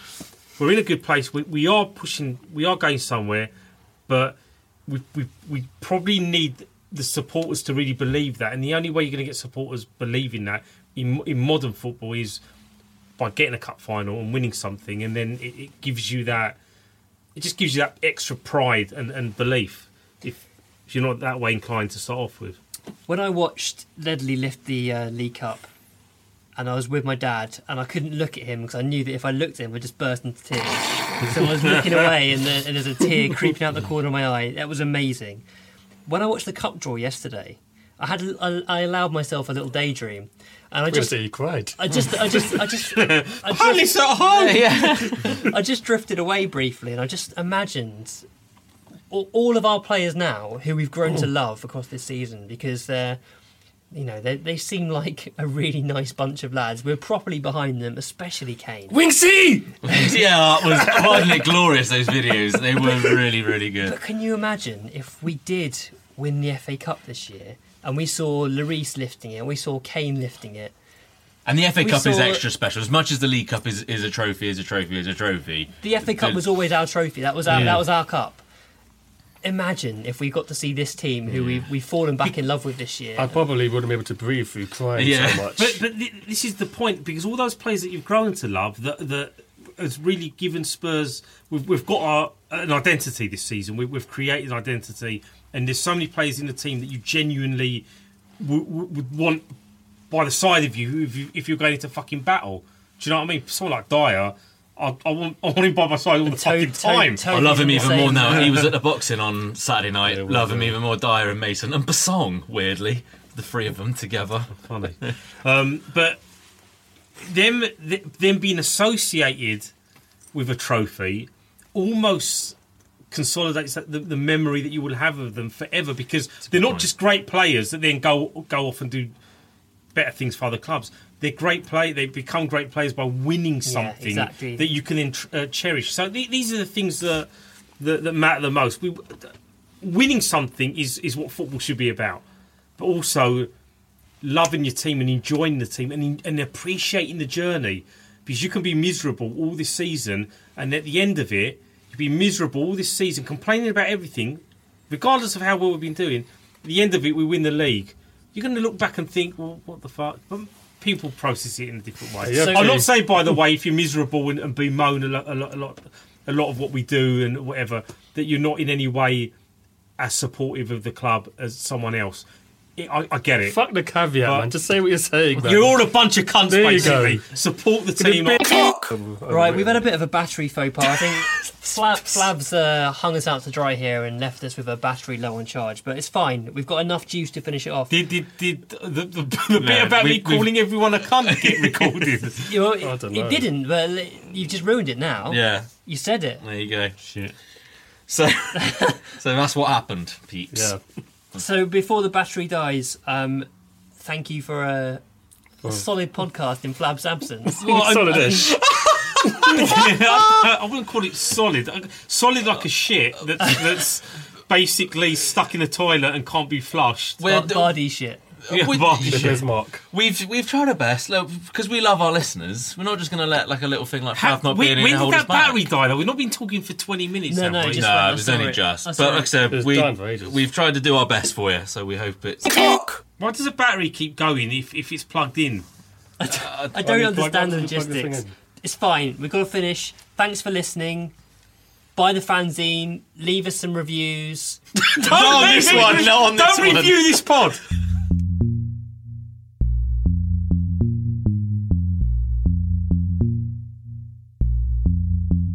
We're in a good place. We, we are pushing. We are going somewhere, but we, we we probably need the supporters to really believe that. And the only way you're going to get supporters believing that in in modern football is by getting a cup final and winning something, and then it, it gives you that. It just gives you that extra pride and, and belief if if you're not that way inclined to start off with. When I watched Ledley lift the uh, League Cup, and I was with my dad, and I couldn't look at him because I knew that if I looked at him, I'd just burst into tears. so I was looking away, and, the, and there's a tear creeping out the corner of my eye. That was amazing. When I watched the cup draw yesterday, I had I, I allowed myself a little daydream, and I I just just say you cried. I just, I just, I just, I Honey, just, so home. I just drifted away briefly, and I just imagined all, all of our players now who we've grown to love across this season because they're, you know, they they seem like a really nice bunch of lads. We're properly behind them, especially Kane. Wingsy! yeah, it was wasn't glorious? Those videos, they were really, really good. But can you imagine if we did win the FA Cup this year and we saw Lloris lifting it, and we saw Kane lifting it? And the FA We Cup is extra special. As much as the League Cup is, is a trophy, is a trophy, is a trophy. The FA Cup The- was always our trophy. That was our Yeah. that was our cup. Imagine if we got to see this team who we've, we've fallen back in love with this year. I probably wouldn't be able to breathe through crying Yeah. so much. But but th- this is the point because all those players that you've grown to love that that has really given Spurs. We've we've got our an identity this season. We, we've created an identity, and there's so many players in the team that you genuinely w- w- would want by the side of you if, you if you're going into fucking battle. Do you know what I mean? Someone like Dier, I, I, want, I want him by my side all the fucking time. I love him even more now. He was at the boxing on Saturday night. love him even more. Dier and Mason and Bassong. Weirdly, the three of them together. Funny, um, but them th- them being associated with a trophy almost consolidates that, the, the memory that you will have of them forever because they're not just great players that then go go off and do better things for other clubs. They're great play. They become great players by winning something exactly. that you can then uh, cherish. So th- these are the things that, that that matter the most. We, winning something is is what football should be about, but also loving your team and enjoying the team and and appreciating the journey because you can be miserable all this season and at the end of it you be miserable all this season complaining about everything regardless of how well we've been doing at the end of it we win the league you're going to look back and think well what the fuck but people process it in a different way. Yeah, i'm not saying by the way if you're miserable and, and bemoan a lot, a lot a lot a lot of what we do and whatever that you're not in any way as supportive of the club as someone else I, I- I get it. Fuck the caveat, But- man. Just say what you're saying. Man. You're all a bunch of cunts, There you basically. go. Support the team. bit- Right, we've had a bit of a battery faux pas. I think Flav, Flav's uh, hung us out to dry here and left us with a battery low on charge, but it's fine. We've got enough juice to finish it off. Did did did the, the, the bit No, about me we- we've- calling everyone a cunt get recorded? You know, I don't it, know. it didn't, but you've just ruined it now. Yeah, You said it. there you go. Shit. So, so that's what happened, peeps. Yeah. So before the battery dies, um, thank you for a, a solid podcast in Flav's absence. Well, I- Solidish. I, I wouldn't call it solid. Solid like a shit that's, that's basically stuck in a toilet and can't be flushed. We're- Bar- Bardi shit. Yeah, we- Bardi There's shit. Mark. We've we've tried our best look, because we love our listeners. We're not just going to let like a little thing like How- Flav not when being in when and did hold us that back. battery die though? We've not been talking for 20 minutes No, have no, we? just- no, I it was saw only it. just. I But saw like I it. said, was we done for ages. we've tried to do our best for you, so we hope it's. Why does a battery keep going if, if it's plugged in? I uh, I don't mean, understand the plug- plug the thing logistics. in. It's fine. We've got to finish. Thanks for listening. Buy the fanzine. leave us some reviews. Don't on this one, not on this Don't one. review this pod.